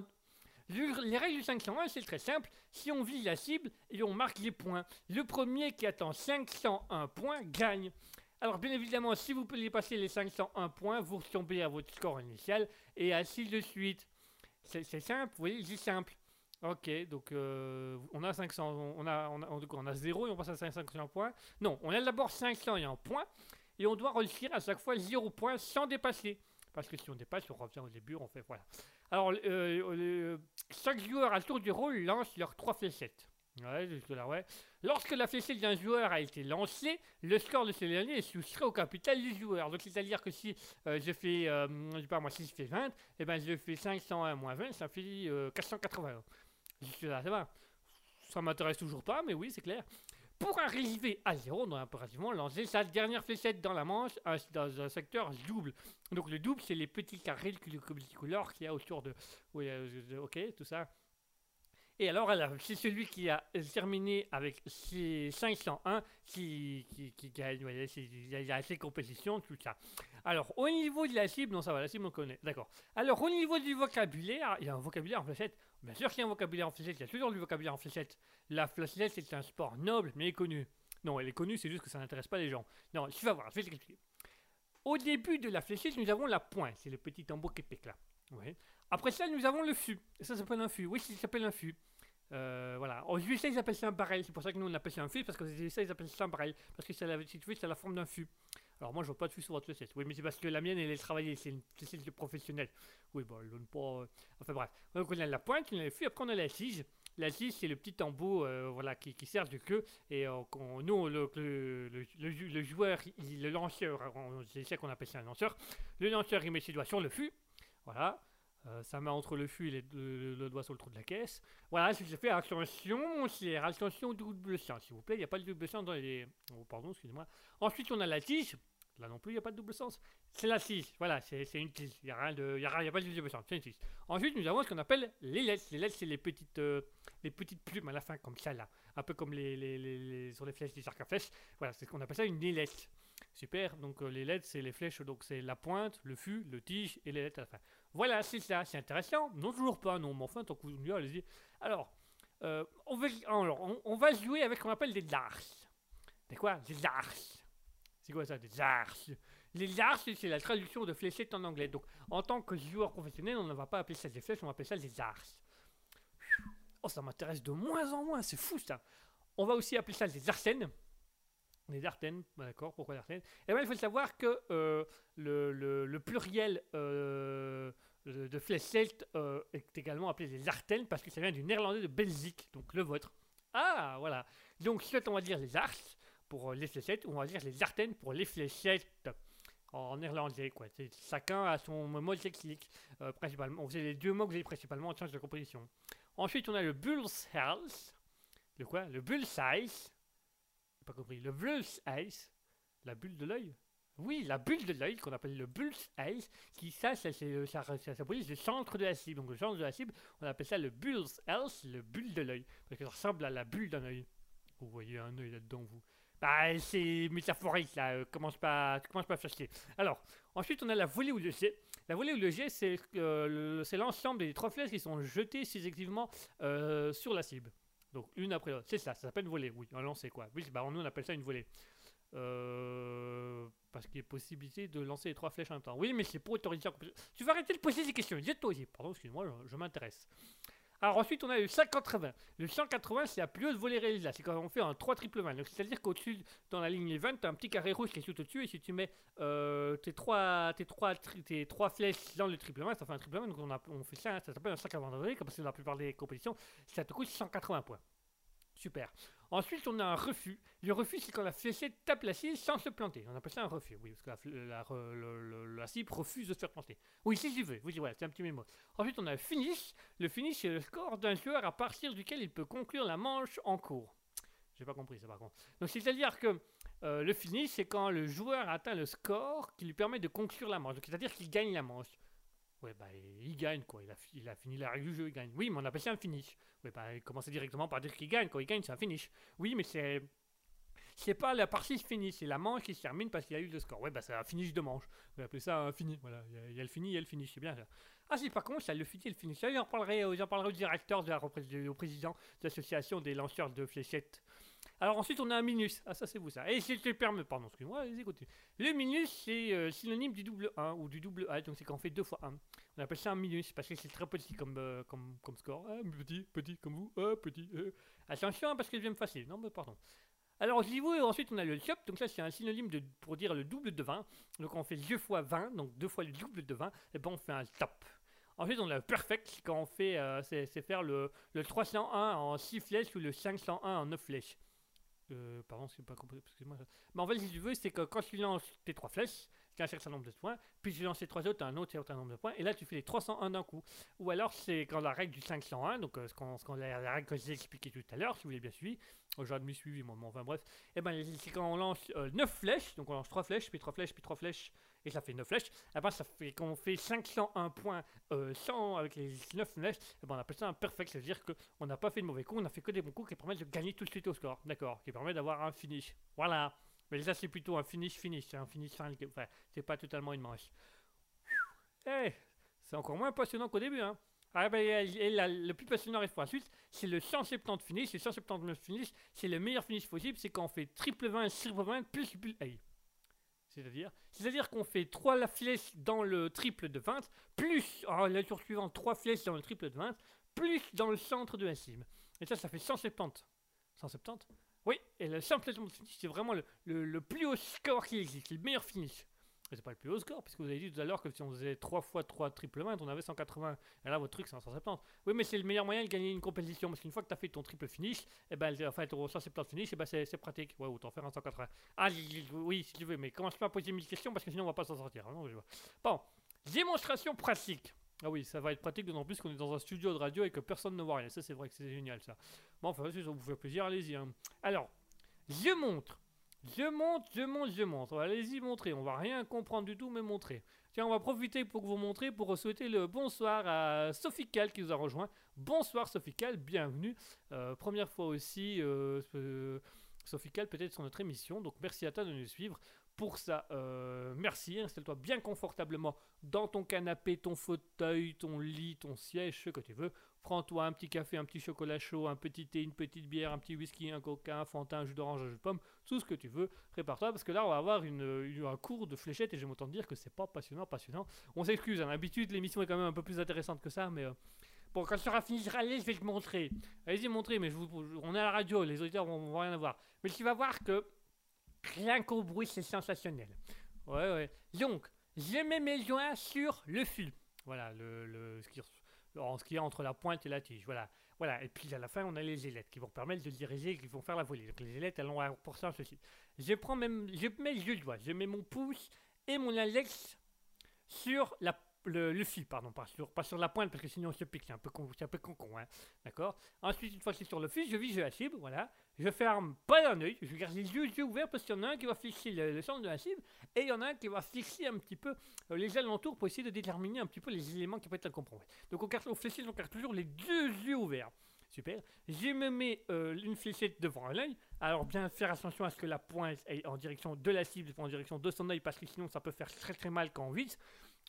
Le- les règles du 501, c'est très simple. Si on vise la cible et on marque les points, le premier qui attend 501 points gagne. Alors bien évidemment, si vous pouvez passer les 501 points, vous retombez à votre score initial et ainsi de suite. C'est simple, vous voyez, c'est simple. Ok, donc euh, on a 500, on a, on a, on a 0 et on passe à 500 points. Non, on a d'abord 501 points et on doit réussir à chaque fois 0 points sans dépasser. Parce que si on dépasse, on revient au début, on fait voilà. Alors, euh, chaque joueur à tour du rôle lance leurs trois fléchettes. Ouais, jusque-là, ouais. Lorsque la fléchette d'un joueur a été lancée, le score de ce dernier est soustrait au capital du joueur. Donc, c'est-à-dire que si euh, je fais, euh, je sais pas moi, si je fais 20, et ben je fais 501 moins 20, ça fait euh, 481. Jusque-là, ça. Ça m'intéresse toujours pas, mais oui, c'est clair. Pour arriver à zéro, on doit impérativement lancer sa dernière fléchette dans la manche dans un secteur double. Donc le double, c'est les petits carrés multicolores qu'il y a autour de... Oui, euh, ok, tout ça. Et alors, c'est celui qui a terminé avec ses 501 qui, qui, qui gagne. Il y, a- ses compétitions, tout ça. Alors, au niveau de la cible, non, ça va, la cible, on connaît. D'accord. Alors, au niveau du vocabulaire, il y a un vocabulaire en fléchette. Bien sûr qu'il y a un vocabulaire en fléchette, il y a toujours du vocabulaire en fléchette. La fléchette, c'est un sport noble, mais connu. Non, elle est connue, c'est juste que ça n'intéresse pas les gens. Non, tu vas voir, je vais t'expliquer. Au début de la fléchette, nous avons la pointe, c'est le petit tambour qui pique là. Après ça, nous avons le fût. Ça s'appelle un fût. Oui, ça s'appelle un fût. Euh, voilà. Aux USA, ils appellent ça un barrel. C'est pour ça que nous, on appelle ça un fût, parce qu'aux USA, ils appellent ça un barrel. Parce que si tu veux, c'est la forme d'un fût. Alors moi, je vois pas de fût sur votre fléchette. Oui, mais c'est parce que la mienne, elle est travaillée. C'est une fléchette de professionnel. Oui, bon, elle donne pas... euh, Enfin bref. Donc on a la pointe, on a le fût, après on a la tige. La tige, c'est le petit tambour euh, voilà, qui, sert de queue. Et euh, nous, le, le, le, le jou- le joueur, le lanceur, c'est ça qu'on appelle ça un lanceur. Le lanceur, il met ses doigts sur le fût. Voilà. Euh, sa main entre le fût et les- le, doigt sur le trou de la caisse. Voilà, je fais attention, mon cher, attention au double sang, s'il vous plaît. Il n'y a pas de double sang dans les. Oh, pardon, excusez-moi. Ensuite, on a la tige. Là non plus, il n'y a pas de double sens. C'est la 6, voilà, c'est une 6. Il n'y a, rien de- y a, y pas de double sens, c'est une 6. Ensuite, nous avons ce qu'on appelle les lettres. Les lettres, c'est les petites, euh, les petites plumes à la fin, comme ça là. Un peu comme les, les, les- sur les flèches des arcs à flèches. Voilà, c'est ce qu'on appelle ça une ailette. Super, donc euh, les lettres, c'est les flèches, donc c'est la pointe, le fût, le tige et les lettres à la fin. Voilà, c'est ça, c'est intéressant. Non, toujours pas, non, mais enfin, tant que vous mieux, allez-y. Alors, euh, on, va, alors on, va jouer avec ce qu'on appelle des dars. Des quoi? Des dars. Des. Les dars, c'est la traduction de fléchette en anglais. Donc, en tant que joueur professionnel, on ne va pas appeler ça des flèches, on va appeler ça des dars. Oh, ça m'intéresse de moins en moins, c'est fou ça. On va aussi appeler ça des arsènes. Des artènes, bah, d'accord, pourquoi l'artène Eh bien, il faut savoir que euh, le, le- pluriel euh, de de fléchette euh, est également appelé des artènes parce que ça vient du néerlandais de Belgique, donc le vôtre. Ah, voilà. Donc, soit on va dire les ars pour euh, les fléchettes, ou on va dire les artènes pour les fléchettes en néerlandais, quoi. Chacun a son mot lexique, euh, principalement. C'est les deux mots que j'ai principalement en change de composition. Ensuite, on a le bull's health. Le quoi? Le bull's. J'ai pas compris. Le bull's eyes. La bulle de l'œil? Oui, la bulle de l'œil, qu'on appelle le bull's eyes, qui ça, ça, euh, ça, ça symbolise le centre de la cible. Donc le centre de la cible, on appelle ça le bull's health, le bulle de l'œil. Parce que ça ressemble à la bulle d'un œil. Vous voyez un œil là-dedans, vous. Bah, c'est métaphorique, là. euh, commence pas, commence pas à chier. Alors, ensuite, on a la volée ou le jet. La volée ou le jet, c'est euh, l'ensemble des trois flèches qui sont jetées successivement euh, sur la cible. Donc, une après l'autre. C'est ça, ça s'appelle une volée. Oui, un lancer, quoi. Oui, bah, nous, on appelle ça une volée. Euh, parce qu'il y a possibilité de lancer les trois flèches en même temps. Oui, mais c'est pour autoriser. Tu vas arrêter de poser ces questions. Jette-toi aussi. Pardon, excuse-moi, je m'intéresse. Alors ensuite, on a le 180. Le 180, c'est la plus haute volée réalisable. C'est quand on fait un 3 triple 20. Donc c'est-à-dire qu'au-dessus, dans la ligne 20, tu as un petit carré rouge qui est tout au-dessus. Et si tu mets euh, tes, trois, tes, trois, tri- tes trois flèches dans le triple 20, ça fait un triple 20. Donc on, a, on fait ça, hein, ça s'appelle un 180 degrés, comme c'est dans la plupart des compétitions. Ça te coûte 180 points. Super. Ensuite, on a un refus. Le refus, c'est quand la fléchette tape la cible sans se planter. On appelle ça un refus, oui, parce que la, cible refuse de se faire planter. Oui, si tu veux. Oui, voilà, c'est un petit mémo. Ensuite, on a le finish. Le finish, c'est le score d'un joueur à partir duquel il peut conclure la manche en cours. J'ai pas compris ça, par contre. Donc, c'est-à-dire que euh, le finish, c'est quand le joueur atteint le score qui lui permet de conclure la manche. C'est-à-dire qu'il gagne la manche. Ouais, bah, il gagne, quoi. Il a, il a fini la règle du jeu, il gagne. Oui, mais on appelle ça un finish. Ouais, bah, il commence directement par dire qu'il gagne. Quand il gagne, c'est un finish. Oui, mais c'est. C'est pas la partie se finit, c'est la manche qui se termine parce qu'il y a eu le score. Ouais, bah c'est un finish de manche. On va ça un fini. Voilà, il y a- le fini, il y a le finish, c'est bien ça. Ah si, par contre, ça, le fini le finish. J'en parlerai, euh, au directeur, de la au président de l'association des lanceurs de fléchettes. Alors ensuite, on a un minus. Ah ça, c'est vous ça. Et si je te le permets, pardon, excuse-moi, allez-y, continue. Le minus, c'est euh, synonyme du double 1 ou du double A, donc c'est quand on fait 2 fois 1. On appelle ça un minus parce que c'est très petit comme, euh, comme, comme score. Ah, petit, petit comme vous, ah, petit. euh. Attention, hein, parce que je vais me fasser. Non, mais pardon. Alors, au niveau, ensuite, on a le chop. Donc, ça, c'est un synonyme de, pour dire le double de 20. Donc, on fait 2 fois 20, donc 2 fois le double de 20. Et ben, on fait un top. Ensuite, on a le perfect. Quand on fait, euh, c'est faire le, le 301 en 6 flèches ou le 501 en 9 flèches. Euh, pardon, c'est pas compris. Excuse-moi. Mais en fait, si tu veux, c'est que quand tu lances tes 3 flèches, tu as un certain nombre de points, puis tu lances les 3 autres, tu as un autre certain nombre de points, et là, tu fais les 301 d'un coup. Ou alors, c'est quand la règle du 501, donc euh, ce qu'on- la, règle que j'ai expliqué tout à l'heure, si vous l'avez bien suivi, oh, j'ai demi suivi, moi, mais enfin bref, et ben, c'est quand on lance 9 flèches, donc on lance 3 flèches, puis 3 flèches, puis 3 flèches, et ça fait 9 flèches, et ben, ça fait quand on fait 501 points euh, sans, avec les 9 flèches, et ben, on appelle ça un perfect, c'est-à-dire qu'on n'a pas fait de mauvais coups, on a fait que des bons coups qui permettent de gagner tout de suite au score, d'accord, qui permet d'avoir un finish. Voilà. Mais ça, c'est plutôt un finish-finish, c'est un finish fin, enfin, c'est pas totalement une manche. Eh, c'est encore moins passionnant qu'au début, hein. Ah ben, et le plus passionnant reste pour la suite, c'est le 170 finish, le 179 finish, c'est le meilleur finish possible, c'est quand on fait triple 20, triple 20, plus. C'est-à-dire C'est-à-dire qu'on fait 3 flèches dans le triple de 20, plus, la tour suivante, 3 flèches dans le triple de 20, plus dans le centre de la cible. Et ça, ça fait 170. 170 Oui, et le 170 finish, c'est vraiment le, le- le plus haut score qui existe, le meilleur finish. Mais c'est pas le plus haut score, puisque vous avez dit tout à l'heure que si on faisait 3 fois 3 triple 20, on avait 180. Et là, votre truc, c'est un 170. Oui, mais c'est le meilleur moyen de gagner une compétition, parce qu'une fois que tu as fait ton triple finish, et ben, enfin, ton 170 finish, et ben, c'est pratique. Ouais, autant faire un 180. Ah, oui, si tu veux, mais commence pas à poser mille questions, parce que sinon, on va pas s'en sortir. hein. Bon, démonstration pratique. Ah oui, ça va être pratique, d'autant plus qu'on est dans un studio de radio et que personne ne voit rien. Ça, c'est vrai que c'est génial, ça. Bon, enfin, si ça vous fait plaisir, allez-y. hein. Alors, je montre Je monte, je monte, je monte. Allez-y, montrez. On va rien comprendre du tout, mais montrez. Tiens, on va profiter pour vous montrer, pour souhaiter le bonsoir à Sophie Cal qui nous a rejoint. Bonsoir Sophie Cal, bienvenue. Euh, première fois aussi, euh, euh, Sophie Cal peut-être sur notre émission. Donc merci à toi de nous suivre. Pour ça, euh, merci. Installe-toi bien confortablement dans ton canapé, ton fauteuil, ton lit, ton siège, ce que tu veux. Prends-toi un petit café, un petit chocolat chaud, un petit thé, une petite bière, un petit whisky, un coca, un fanta, un jus d'orange, un jus de pomme, tout ce que tu veux. Prépare-toi parce que là, on va avoir une, un cours de fléchettes et je m'entends dire que c'est pas passionnant, passionnant. On s'excuse, hein, d'habitude, l'émission est quand même un peu plus intéressante que ça, mais. euh, Bon, quand tu auras fini râler, je vais te montrer. Allez-y, montrez, mais je je- on est à la radio, les auditeurs vont, vont rien avoir. Mais tu vas voir que rien qu'au bruit, c'est sensationnel. Ouais, ouais. Donc, je mets mes joints sur le fil. Voilà, le, le, ce, en ce qui est entre la pointe et la tige. Voilà. Voilà. Et puis à la fin, on a les ailettes qui vont permettre de diriger, qui vont faire la volée. Donc les ailettes, elles ont pour ça ceci. Je prends même, je mets les deux doigts, je mets mon pouce et mon index sur la, le, le fil, pardon, pas sur, la pointe parce que sinon on se pique, c'est un peu con, c'est un peu con, con, hein. D'accord? Ensuite, une fois que c'est sur le fil, je vise la cible, voilà. Je ferme pas d'un œil, je garde les yeux, ouverts parce qu'il y en a un qui va fixer le, centre de la cible et il y en a un qui va fixer un petit peu euh, les alentours pour essayer de déterminer un petit peu les éléments qui peuvent être compromis. Donc car- au fléchette, on garde toujours les deux yeux ouverts. Super. Je me mets euh, une fléchette devant l'œil. Alors bien faire attention à ce que la pointe est en direction de la cible, pas en direction de son œil parce que sinon ça peut faire très très mal quand on vise.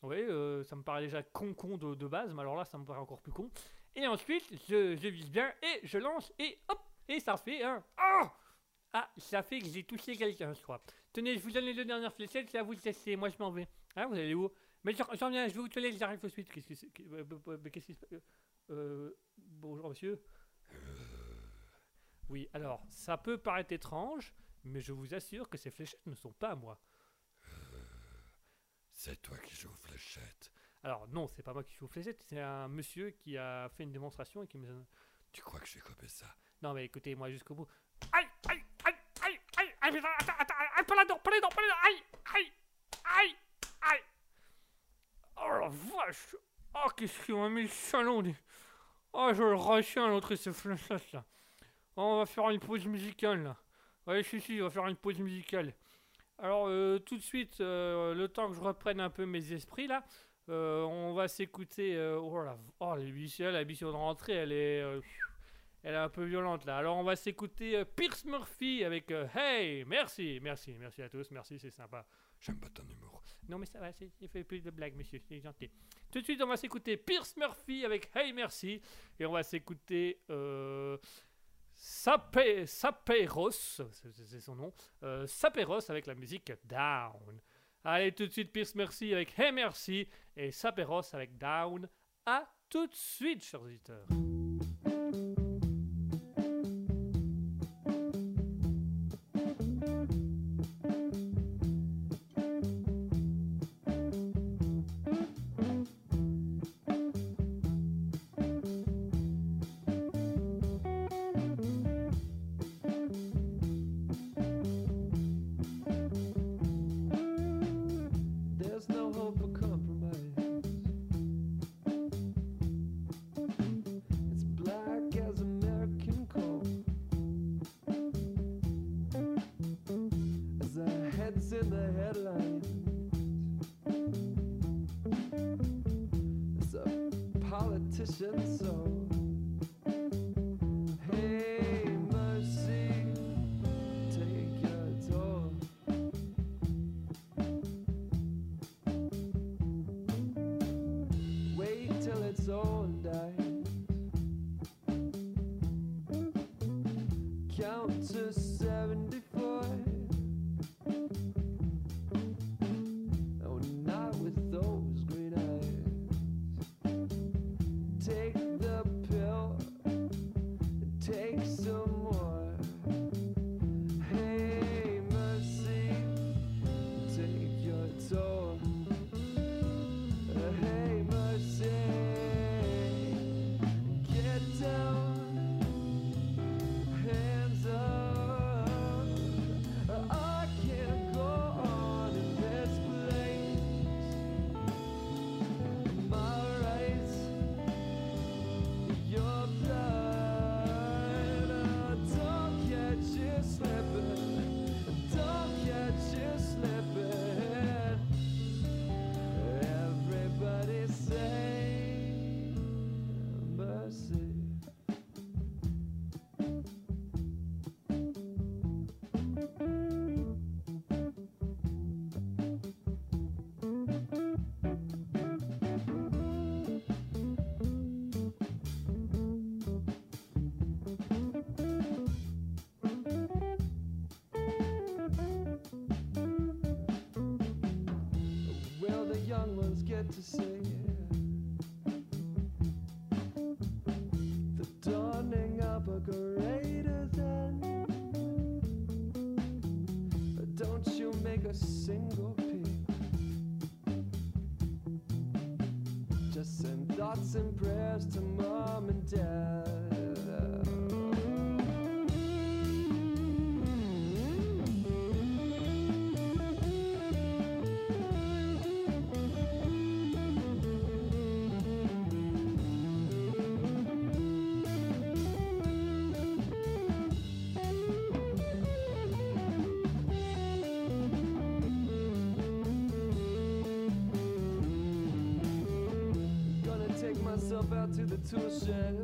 Oui, euh, ça me paraît déjà con con de, de base, mais alors là ça me paraît encore plus con. Et ensuite, je, je vise bien et je lance et hop, et ça fait un... Oh ah, ça fait que j'ai touché quelqu'un, je crois. Tenez, je vous donne les deux dernières fléchettes, c'est à vous de tester. Moi, je m'en vais. Hein, vous allez où? Mais j'en viens, je vais vous tenir, j'arrive tout de suite. Qu'est-ce euh, euh, qui se passe Euh, Bonjour, monsieur. Oui, alors, ça peut paraître étrange, mais je vous assure que ces fléchettes ne sont pas à moi. C'est toi qui joues aux fléchettes. Alors, non, c'est pas moi qui joue aux fléchettes, c'est un monsieur qui a fait une démonstration et qui me. Tu crois que j'ai copié ça? Non, mais écoutez, moi jusqu'au bout. Aïe, aïe, aïe, aïe, aïe, aïe, putain, attends, attends, aïe, pas là-dedans, pas là-dedans, pas là-dedans, aïe, aïe, aïe, aïe. Oh la vache. Oh, qu'est-ce qu'il m'a mis le salon. Oh, je le retiens, l'autre, ce flashage, là. Oh, on va faire une pause musicale, là. Ouais, si, si, on va faire une pause musicale. Alors, euh, tout de suite, euh, le temps que je reprenne un peu mes esprits, là, euh, on va s'écouter... euh, oh, la, oh, l'émission, la mission de rentrée, elle est... euh, elle est un peu violente là. Alors on va s'écouter euh, Pierce Murphy avec euh, Hey, merci, merci, merci à tous, merci, c'est sympa. J'aime pas ton humour. Non mais ça va, c'est- il fait plus de blagues, monsieur, c'est gentil. Tout de suite, on va s'écouter Pierce Murphy avec Hey, merci, et on va s'écouter euh, Sapé, Saperos, c'est c'est son nom, euh, Saperos avec la musique Down. Allez, tout de suite, Pierce Merci avec Hey, merci, et Saperos avec Down. À tout de suite, chers auditeurs. soul dies. Count to thoughts and prayers to mom and dad. to the tuition.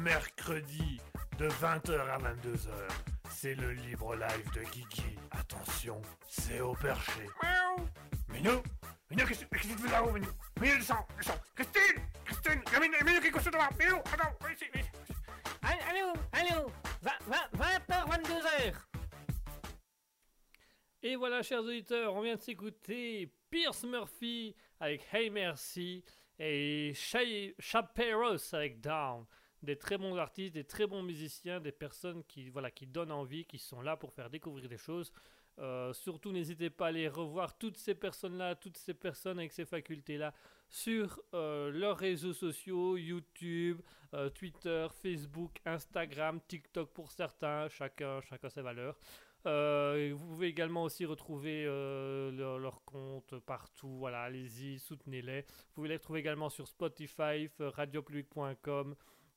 Mercredi de 20h à 22h. C'est le libre live de Guigui. Attention, c'est au perché. Miaou. Minou Minou, qu'est-ce qu'est-ce que tu fais là-haut, Minou Minou, descends, descends Christine Christine Minou, Minou, qu'est-ce que tu fais Minou, attends, viens ici, viens ici. Allô, allô 20h, 22h Et voilà, chers auditeurs, on vient de s'écouter Pierce Murphy avec Hey Merci et Shay- Chaperos avec Down. Des très bons artistes, des très bons musiciens, des personnes qui, voilà, qui donnent envie, qui sont là pour faire découvrir des choses. Euh, surtout, n'hésitez pas à aller revoir toutes ces personnes-là, toutes ces personnes avec ces facultés-là sur euh, leurs réseaux sociaux, YouTube, euh, Twitter, Facebook, Instagram, TikTok pour certains, chacun, chacun ses valeurs. Vous pouvez également aussi retrouver euh, leur, compte partout. Voilà, allez-y, soutenez-les. Vous pouvez les retrouver également sur Spotify, radiopublic.com.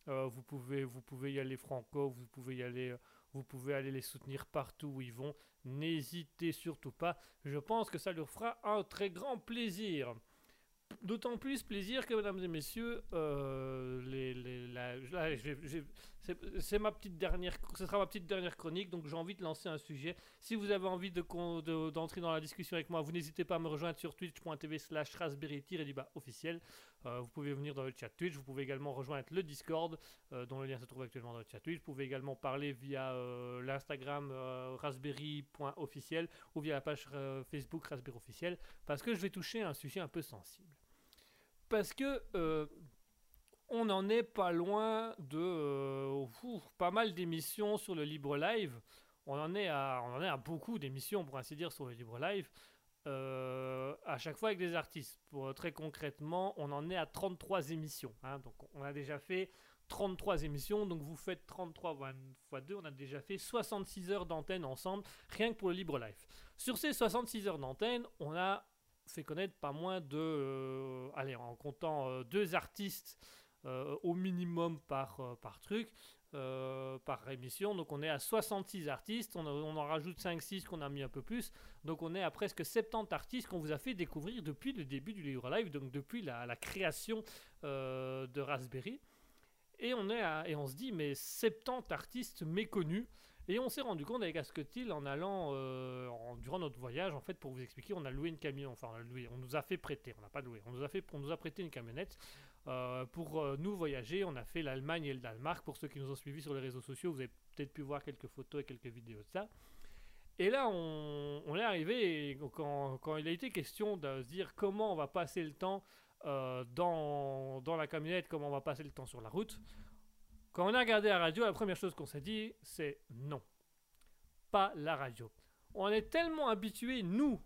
Euh, vous pouvez, vous pouvez y aller franco. Vous pouvez y aller, euh, vous pouvez aller les soutenir partout où ils vont. N'hésitez surtout pas. Je pense que ça leur fera un très grand plaisir. D'autant plus plaisir que, mesdames et messieurs, euh, c'est ma petite dernière, ce sera ma petite dernière chronique, donc j'ai envie de lancer un sujet. Si vous avez envie d'entrer dans la discussion avec moi, vous n'hésitez pas à me rejoindre sur twitch.tv slash raspberry officiel. Euh, vous pouvez venir dans le chat Twitch, vous pouvez également rejoindre le Discord, euh, dont le lien se trouve actuellement dans le chat Twitch. Vous pouvez également parler via euh, l'Instagram euh, raspberry.officiel ou via la page Facebook raspberry officiel, parce que je vais toucher un sujet un peu sensible. Parce que on n'en est pas loin de pas mal d'émissions sur le Libre Live. On en est à, on en est à beaucoup d'émissions, pour ainsi dire, sur le Libre Live. Euh, à chaque fois avec des artistes. Euh, très concrètement, on en est à 33 émissions. hein. donc on a déjà fait 33 émissions. Donc vous faites 33 x 2, on a déjà fait 66 heures d'antenne ensemble, rien que pour le Libre Live. Sur ces 66 heures d'antenne, on a fait connaître pas moins de... euh, allez, en comptant deux artistes au minimum par, par truc, euh, par émission. Donc on est à 66 artistes, on, en rajoute 5-6 qu'on a mis un peu plus. Donc on est à presque 70 artistes qu'on vous a fait découvrir depuis le début du Livre Live, donc depuis la, la création euh, de Raspberry. Et on, est à- et on se dit, mais 70 artistes méconnus. Et on s'est rendu compte avec Asketil en allant, euh, durant notre voyage, en fait, pour vous expliquer, on a loué une camion, enfin, on nous a fait prêter, on n'a pas loué, on nous a, fait, on nous a prêté une camionnette euh, pour euh, nous voyager. On a fait l'Allemagne et le Danemark. Pour ceux qui nous ont suivis sur les réseaux sociaux, vous avez peut-être pu voir quelques photos et quelques vidéos de ça. Et là, on, est arrivé, et quand, quand il a été question de se dire comment on va passer le temps dans, dans la camionnette, comment on va passer le temps sur la route, quand on a regardé la radio, la première chose qu'on s'est dit, c'est non, pas la radio. On est tellement habitués, nous,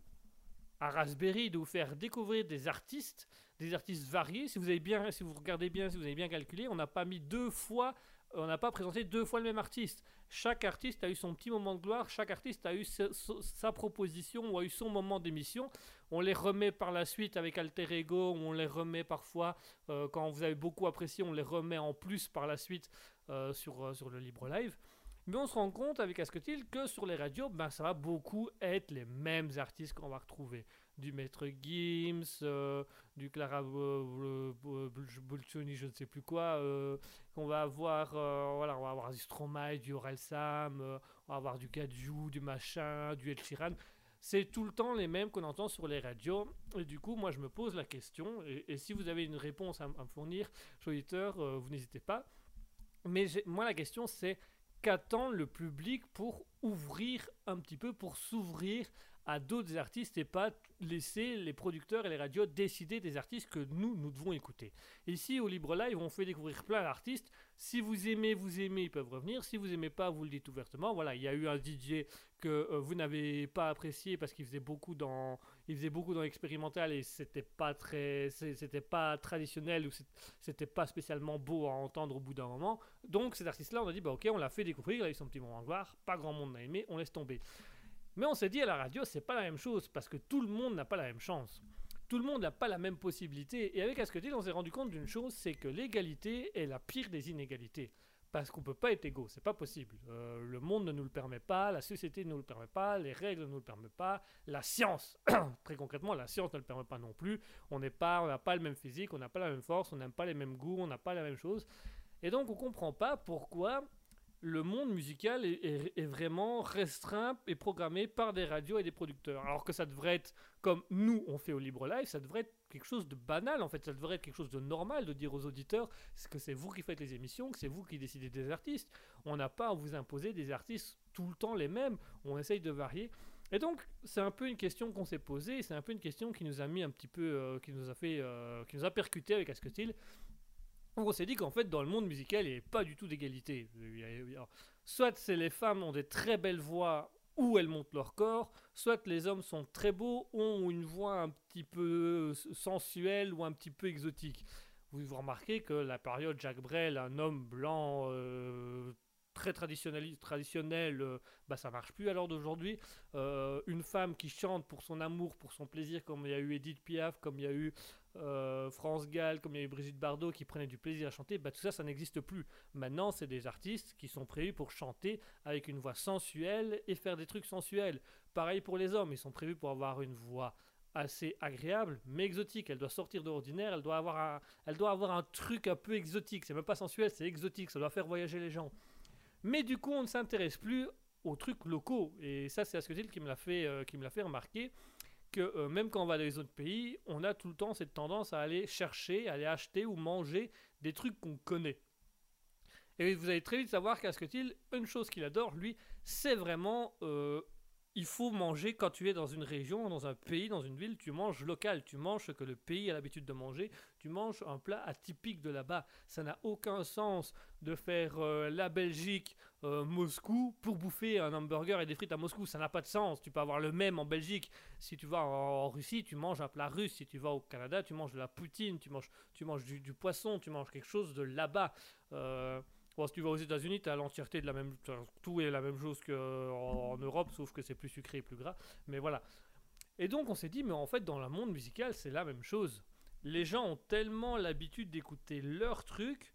à Raspberry, de vous faire découvrir des artistes, des artistes variés. Si vous avez bien, si vous regardez bien, si vous avez bien calculé, on n'a pas mis deux fois, on n'a pas présenté deux fois le même artiste. Chaque artiste a eu son petit moment de gloire, chaque artiste a eu sa- sa proposition ou a eu son moment d'émission. On les remet par la suite avec Alter Ego, on les remet parfois, euh, quand vous avez beaucoup apprécié, on les remet en plus par la suite euh, sur, euh, sur le Libre Live. Mais on se rend compte avec Asketil que sur les radios, ben, ça va beaucoup être les mêmes artistes qu'on va retrouver. Du Maître Gims, du Clara Bul- Bulcioni, je ne sais plus quoi. qu'on va avoir, voilà, on va avoir du Stromae, du Aurel Sam, on va avoir du Gadju, du machin, du El Sheeran. C'est tout le temps les mêmes qu'on entend sur les radios. Et du coup, moi, je me pose la question. Et, si vous avez une réponse à, me fournir, chers auditeurs, euh, vous n'hésitez pas. Mais moi, la question, c'est qu'attend le public pour ouvrir un petit peu, pour s'ouvrir à d'autres artistes et pas laisser les producteurs et les radios décider des artistes que nous, nous devons écouter. Ici, au Libre Live, on fait découvrir plein d'artistes. Si vous aimez, vous aimez, ils peuvent revenir. Si vous aimez pas, vous le dites ouvertement. Voilà, il y a eu un DJ que euh, vous n'avez pas apprécié parce qu'il faisait beaucoup dans, il faisait beaucoup dans l'expérimental et c'était pas très, c'était pas traditionnel ou c'était pas spécialement beau à entendre au bout d'un moment. Donc cet artiste-là, on a dit bah ok, on l'a fait découvrir, il a eu son petit moment de gloire, pas grand monde n'a aimé, on laisse tomber. Mais on s'est dit à la radio, c'est pas la même chose parce que tout le monde n'a pas la même chance. Tout le monde n'a pas la même possibilité. Et avec Asketil, on s'est rendu compte d'une chose, c'est que l'égalité est la pire des inégalités. Parce qu'on peut pas être égaux, c'est pas possible. Euh, le monde ne nous le permet pas, la société ne nous le permet pas, les règles ne nous le permettent pas, la science, [coughs] très concrètement, la science ne le permet pas non plus. On n'est pas, on n'a pas le même physique, on n'a pas la même force, on n'aime pas les mêmes goûts, on n'a pas la même chose. Et donc on comprend pas pourquoi le monde musical est, vraiment restreint et programmé par des radios et des producteurs. Alors que ça devrait être, comme nous on fait au Libre Live, ça devrait être quelque chose de banal en fait, ça devrait être quelque chose de normal de dire aux auditeurs que c'est vous qui faites les émissions, que c'est vous qui décidez des artistes. On n'a pas à vous imposer des artistes tout le temps les mêmes, on essaye de varier. Et donc, c'est un peu une question qu'on s'est posée, c'est un peu une question qui nous a mis un petit peu, euh, qui nous a fait, euh, qui nous a percuté avec Asketil. On s'est dit qu'en fait, dans le monde musical, il n'y avait pas du tout d'égalité. Soit c'est les femmes ont des très belles voix où elles montent leur corps, soit les hommes sont très beaux, ont une voix un petit peu sensuelle ou un petit peu exotique. Vous vous remarquez que la période Jacques Brel, un homme blanc euh, très traditionnel, traditionnel euh, bah ça marche plus à l'heure d'aujourd'hui. Euh, une femme qui chante pour son amour, pour son plaisir, comme il y a eu Edith Piaf, comme il y a eu euh, France Gall, comme il y a eu Brigitte Bardot qui prenaient du plaisir à chanter, bah tout ça, ça n'existe plus. Maintenant, c'est des artistes qui sont prévus pour chanter avec une voix sensuelle et faire des trucs sensuels. Pareil pour les hommes, ils sont prévus pour avoir une voix assez agréable, mais exotique. Elle doit sortir de l'ordinaire, elle doit avoir un, elle doit avoir un truc un peu exotique. C'est même pas sensuel, c'est exotique. Ça doit faire voyager les gens. Mais du coup, on ne s'intéresse plus aux trucs locaux. Et ça, c'est Asketil qui me l'a fait, euh, qui me l'a fait remarquer que euh, même quand on va dans les autres pays, on a tout le temps cette tendance à aller chercher, à aller acheter ou manger des trucs qu'on connaît. Et vous allez très vite savoir qu'Asketil, une chose qu'il adore, lui, c'est vraiment euh, il faut manger quand tu es dans une région, dans un pays, dans une ville, tu manges local, tu manges ce que le pays a l'habitude de manger, tu manges un plat atypique de là-bas. Ça n'a aucun sens de faire euh, la Belgique, euh, Moscou, pour bouffer un hamburger et des frites à Moscou. Ça n'a pas de sens. Tu peux avoir le même en Belgique. Si tu vas en, Russie, tu manges un plat russe. Si tu vas au Canada, tu manges de la poutine, tu manges, tu manges du, du poisson, tu manges quelque chose de là-bas. Euh, Si tu vas aux États-Unis, tu as l'entièreté de la même. Tout est la même chose qu'en en Europe, sauf que c'est plus sucré et plus gras. Mais voilà. Et donc, on s'est dit, mais en fait, dans le monde musical, c'est la même chose. Les gens ont tellement l'habitude d'écouter leur truc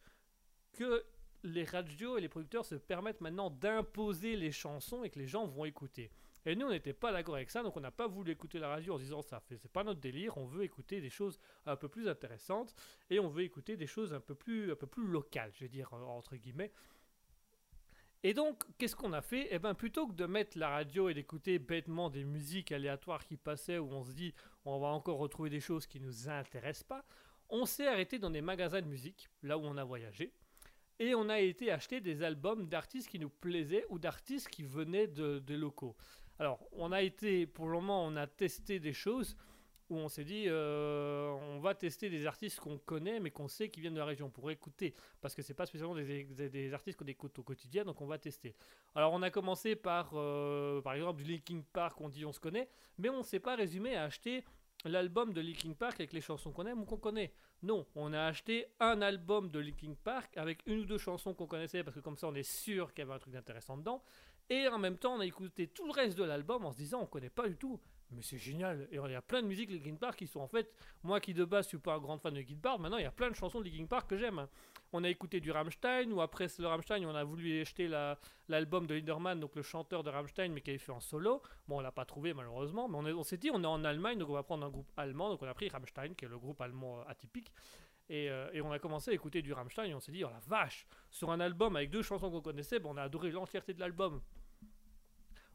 que les radios et les producteurs se permettent maintenant d'imposer les chansons et que les gens vont écouter. Et nous, on n'était pas d'accord avec ça, donc on n'a pas voulu écouter la radio en disant ça c'est pas notre délire, on veut écouter des choses un peu plus intéressantes et on veut écouter des choses un peu plus, un peu plus locales, je vais dire euh, entre guillemets. Et donc, qu'est-ce qu'on a fait? Eh bien, plutôt que de mettre la radio et d'écouter bêtement des musiques aléatoires qui passaient où on se dit on va encore retrouver des choses qui nous intéressent pas, on s'est arrêté dans des magasins de musique, là où on a voyagé, et on a été acheter des albums d'artistes qui nous plaisaient ou d'artistes qui venaient de, des locaux. Alors, on a été, pour le moment, on a testé des choses où on s'est dit, euh, on va tester des artistes qu'on connaît, mais qu'on sait qui viennent de la région pour écouter, parce que c'est pas spécialement des, artistes qu'on écoute au quotidien, donc on va tester. Alors, on a commencé par, euh, par exemple, du Linkin Park, on dit on se connaît, mais on s'est pas résumé à acheter l'album de Linkin Park avec les chansons qu'on aime ou qu'on connaît. Non, on a acheté un album de Linkin Park avec une ou deux chansons qu'on connaissait, parce que comme ça, on est sûr qu'il y avait un truc d'intéressant dedans. Et en même temps, on a écouté tout le reste de l'album en se disant, on connaît pas du tout. Mais c'est génial. Et il y a plein de musiques Linkin Park qui sont en fait, moi qui de base suis pas un grand fan de Linkin Park, maintenant il y a plein de chansons de Linkin Park que j'aime. On a écouté du Rammstein, ou après le Rammstein, on a voulu acheter la- l'album de Linderman, donc le chanteur de Rammstein, mais qui avait fait en solo. Bon, on l'a pas trouvé malheureusement, mais on, est- on s'est dit, on est en Allemagne, donc on va prendre un groupe allemand, donc on a pris Rammstein, qui est le groupe allemand euh, atypique. Et, euh, et on a commencé à écouter du Rammstein et on s'est dit, oh la vache, sur un album avec deux chansons qu'on connaissait, ben, on a adoré l'entièreté de l'album.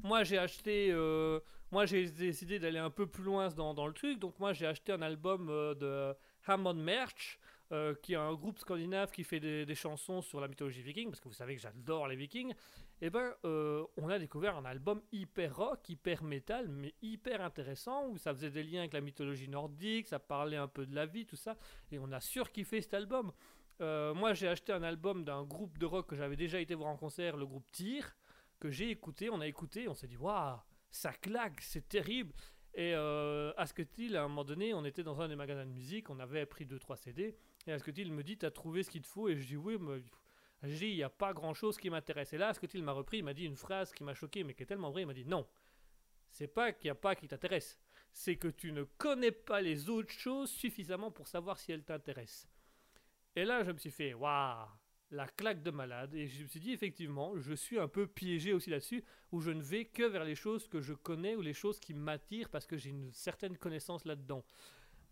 Moi j'ai acheté, euh, moi j'ai décidé d'aller un peu plus loin dans, dans le truc, donc moi j'ai acheté un album euh, de Hammond Merch, euh, qui est un groupe scandinave qui fait des, des chansons sur la mythologie viking, parce que vous savez que j'adore les vikings. Et ben euh, on a découvert un album hyper rock, hyper metal, mais hyper intéressant, où ça faisait des liens avec la mythologie nordique, ça parlait un peu de la vie, tout ça, et on a surkiffé cet album. Moi j'ai acheté un album d'un groupe de rock que j'avais déjà été voir en concert, le groupe Tyr, que j'ai écouté, on a écouté, on s'est dit waouh, ça claque, c'est terrible. Et euh, Asketil, à un moment donné, on était dans un des magasins de musique, on avait pris 2-3 CD, et Asketil me dit T'as trouvé ce qu'il te faut? Et je dis Oui, mais dis, il n'y a pas grand chose qui m'intéresse. Et là, Asketil m'a repris, il m'a dit une phrase qui m'a choqué, mais qui est tellement vraie. Il m'a dit Non, c'est pas qu'il n'y a pas qui t'intéresse, c'est que tu ne connais pas les autres choses suffisamment pour savoir si elles t'intéressent. Et là, je me suis fait Waouh la claque de malade. Et je me suis dit, effectivement, je suis un peu piégé aussi là-dessus, où je ne vais que vers les choses que je connais ou les choses qui m'attirent parce que j'ai une certaine connaissance là-dedans.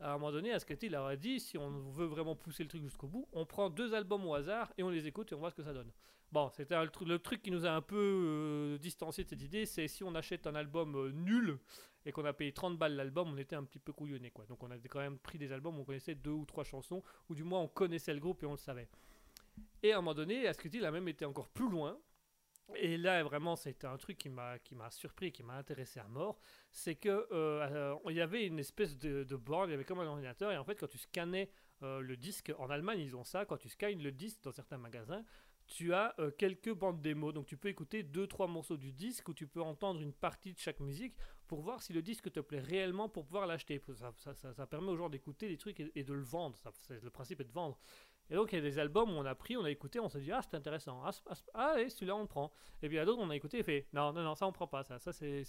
À un moment donné, Asketil leur a dit si on veut vraiment pousser le truc jusqu'au bout, on prend deux albums au hasard et on les écoute et on voit ce que ça donne. Bon, c'était le truc qui nous a un peu euh, distancié de cette idée, c'est si on achète un album euh, nul et qu'on a payé 30 balles l'album, on était un petit peu couillonné quoi. Donc on a quand même pris des albums où on connaissait deux ou trois chansons, ou du moins on connaissait le groupe et on le savait. Et à un moment donné, Asketil a même été encore plus loin. Et là, vraiment, c'était un truc qui m'a qui m'a surpris, qui m'a intéressé à mort. C'est que euh, euh, y avait une espèce de, de il y avait comme un ordinateur, et en fait, quand tu scannais euh, le disque, en Allemagne, ils ont ça. Quand tu scannes le disque dans certains magasins, tu as quelques bandes démo. Donc, tu peux écouter deux, trois morceaux du disque, ou tu peux entendre une partie de chaque musique pour voir si le disque te plaît réellement pour pouvoir l'acheter. Ça, ça, ça- permet aux gens d'écouter les trucs et, de le vendre. Le principe est de vendre. Et donc, il y a des albums où on a pris, on a écouté, on s'est dit, ah, c'est intéressant. Ah, ah, allez, celui-là, on le prend. Et puis, il y a d'autres, on a écouté et fait, non, non, non, ça, on prend pas. Ça, ça c'est,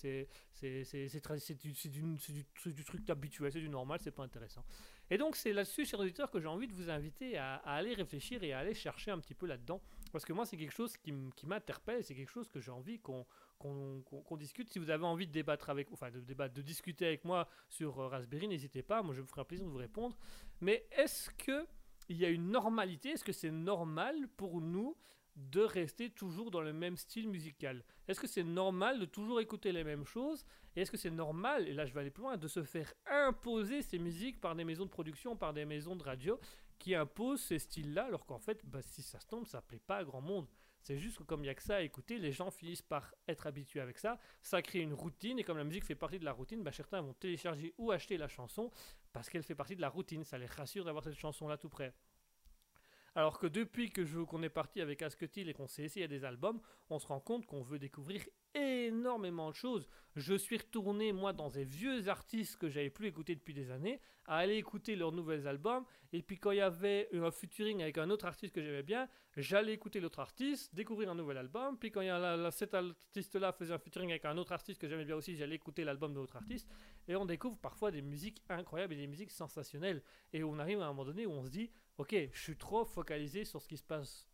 du, du, du, truc habituel, c'est du normal, c'est pas intéressant. Et donc, c'est là-dessus, chers auditeurs, que j'ai envie de vous inviter à, aller réfléchir et à aller chercher un petit peu là-dedans. Parce que moi, c'est quelque chose qui, m'interpelle, c'est quelque chose que j'ai envie qu'on, qu'on, qu'on discute. Si vous avez envie de débattre avec, enfin, de débattre, de discuter avec moi sur euh, Raspberry, n'hésitez pas. Moi, je me ferai un plaisir de vous répondre. Mais est-ce que il y a une normalité. Est-ce que c'est normal pour nous de rester toujours dans le même style musical? Est-ce que c'est normal de toujours écouter les mêmes choses? Et est-ce que c'est normal, et là je vais aller plus loin, de se faire imposer ces musiques par des maisons de production, par des maisons de radio qui imposent ces styles-là, alors qu'en fait, bah, si ça se tombe, ça plaît pas à grand monde? C'est juste que comme il n'y a que ça à écouter, les gens finissent par être habitués avec ça. Ça crée une routine, et comme la musique fait partie de la routine, bah, certains vont télécharger ou acheter la chanson parce qu'elle fait partie de la routine. Ça les rassure d'avoir cette chanson-là tout près. Alors que depuis que qu'on est parti avec Asketil et qu'on s'est essayé des albums, on se rend compte qu'on veut découvrir énormément de choses. Je suis retourné, moi, dans des vieux artistes que j'avais plus écoutés depuis des années, à aller écouter leurs nouveaux albums. Et puis quand il y avait un featuring avec un autre artiste que j'aimais bien, j'allais écouter l'autre artiste, découvrir un nouvel album. Puis quand il y a la- cet artiste-là faisait un featuring avec un autre artiste que j'aimais bien aussi, j'allais écouter l'album de l'autre artiste. Et on découvre parfois des musiques incroyables et des musiques sensationnelles. Et on arrive à un moment donné où on se dit, ok, je suis trop focalisé sur ce qui se passe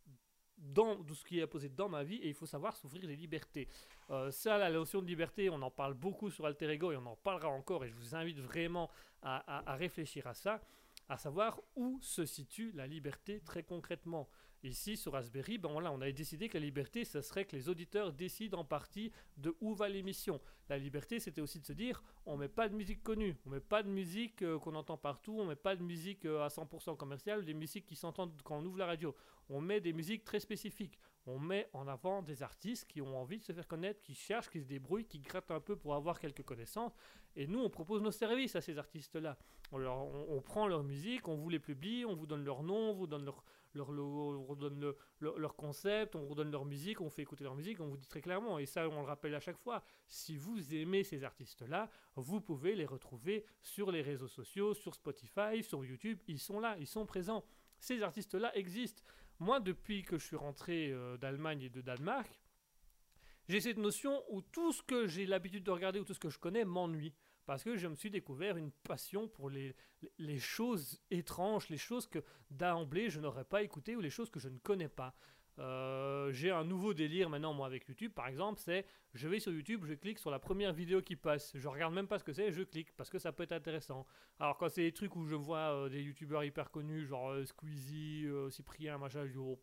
dans tout ce qui est posé dans ma vie et il faut savoir s'ouvrir les libertés. Euh, ça, la notion de liberté, on en parle beaucoup sur Alter Ego et on en parlera encore et je vous invite vraiment à, à- à réfléchir à ça, à savoir où se situe la liberté très concrètement. Ici, sur Raspberry, ben voilà, on avait décidé que la liberté, ce serait que les auditeurs décident en partie de où va l'émission. La liberté, c'était aussi de se dire, on met pas de musique connue, on met pas de musique euh, qu'on entend partout, on met pas de musique euh, à 100% commerciale, des musiques qui s'entendent quand on ouvre la radio. On met des musiques très spécifiques. On met en avant des artistes qui ont envie de se faire connaître, qui cherchent, qui se débrouillent, qui grattent un peu pour avoir quelques connaissances. Et nous, on propose nos services à ces artistes-là. On, on- on prend leur musique, on vous les publie, on vous donne leur nom, on vous donne leur, leur, logo, on vous donne le- leur, concept, on vous donne leur musique, on fait écouter leur musique, on vous dit très clairement, et ça on le rappelle à chaque fois, si vous aimez ces artistes-là, vous pouvez les retrouver sur les réseaux sociaux, sur Spotify, sur YouTube, ils sont là, ils sont présents. Ces artistes-là existent. Moi, depuis que je suis rentré euh, d'Allemagne et de Danemark, j'ai cette notion où tout ce que j'ai l'habitude de regarder ou tout ce que je connais m'ennuie. Parce que je me suis découvert une passion pour les, les choses étranges, les choses que d'emblée je n'aurais pas écoutées ou les choses que je ne connais pas. Euh, j'ai un nouveau délire maintenant moi avec YouTube. Par exemple c'est je vais sur YouTube je clique sur la première vidéo qui passe. Je regarde même pas ce que c'est je clique parce que ça peut être intéressant. Alors quand c'est des trucs où je vois euh, des youtubeurs hyper connus genre euh, Squeezie euh, Cyprien machin je dis oh,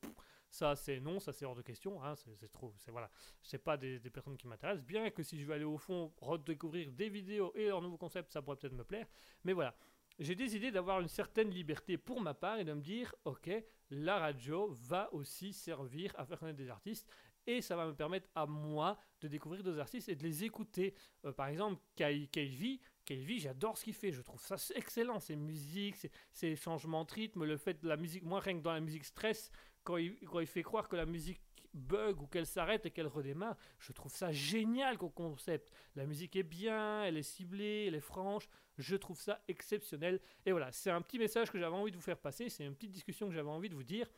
ça c'est non ça c'est hors de question hein, c'est trop c'est voilà c'est pas des, personnes qui m'intéressent bien que si je vais aller au fond redécouvrir des vidéos et leurs nouveaux concepts ça pourrait peut-être me plaire mais voilà j'ai décidé d'avoir une certaine liberté pour ma part et de me dire, ok, la radio va aussi servir à faire connaître des artistes et ça va me permettre à moi de découvrir d'autres artistes et de les écouter. Euh, par exemple, Keivi, Keivi, j'adore ce qu'il fait, je trouve ça excellent, ses musiques, ses, ses changements de rythme, le fait de la musique, moi rien que dans la musique stress, quand il, fait croire que la musique bug ou qu'elle s'arrête et qu'elle redémarre, je trouve ça génial comme concept. La musique est bien, elle est ciblée, elle est franche, je trouve ça exceptionnel. Et voilà, c'est un petit message que j'avais envie de vous faire passer, c'est une petite discussion que j'avais envie de vous dire.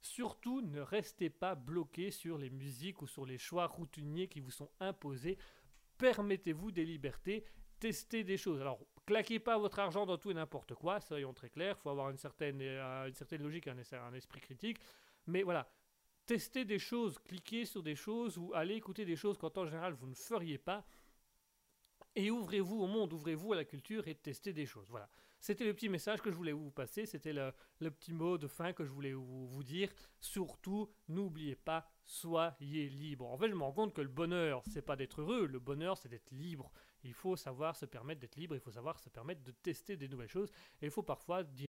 Surtout, ne restez pas bloqué sur les musiques ou sur les choix routiniers qui vous sont imposés. Permettez-vous des libertés, testez des choses. Alors, claquez pas votre argent dans tout et n'importe quoi, soyons très clairs, il faut avoir une certaine, euh, une certaine logique, un esprit critique. Mais voilà, testez des choses, cliquez sur des choses ou allez écouter des choses qu'en temps général vous ne feriez pas. Et ouvrez-vous au monde, ouvrez-vous à la culture et testez des choses. Voilà. c'était le petit message que je voulais vous passer, c'était le, petit mot de fin que je voulais vous, vous dire. Surtout, n'oubliez pas, soyez libre. En fait, je me rends compte que le bonheur, c'est pas d'être heureux, le bonheur, c'est d'être libre. Il faut savoir se permettre d'être libre, il faut savoir se permettre de tester des nouvelles choses, et il faut parfois dire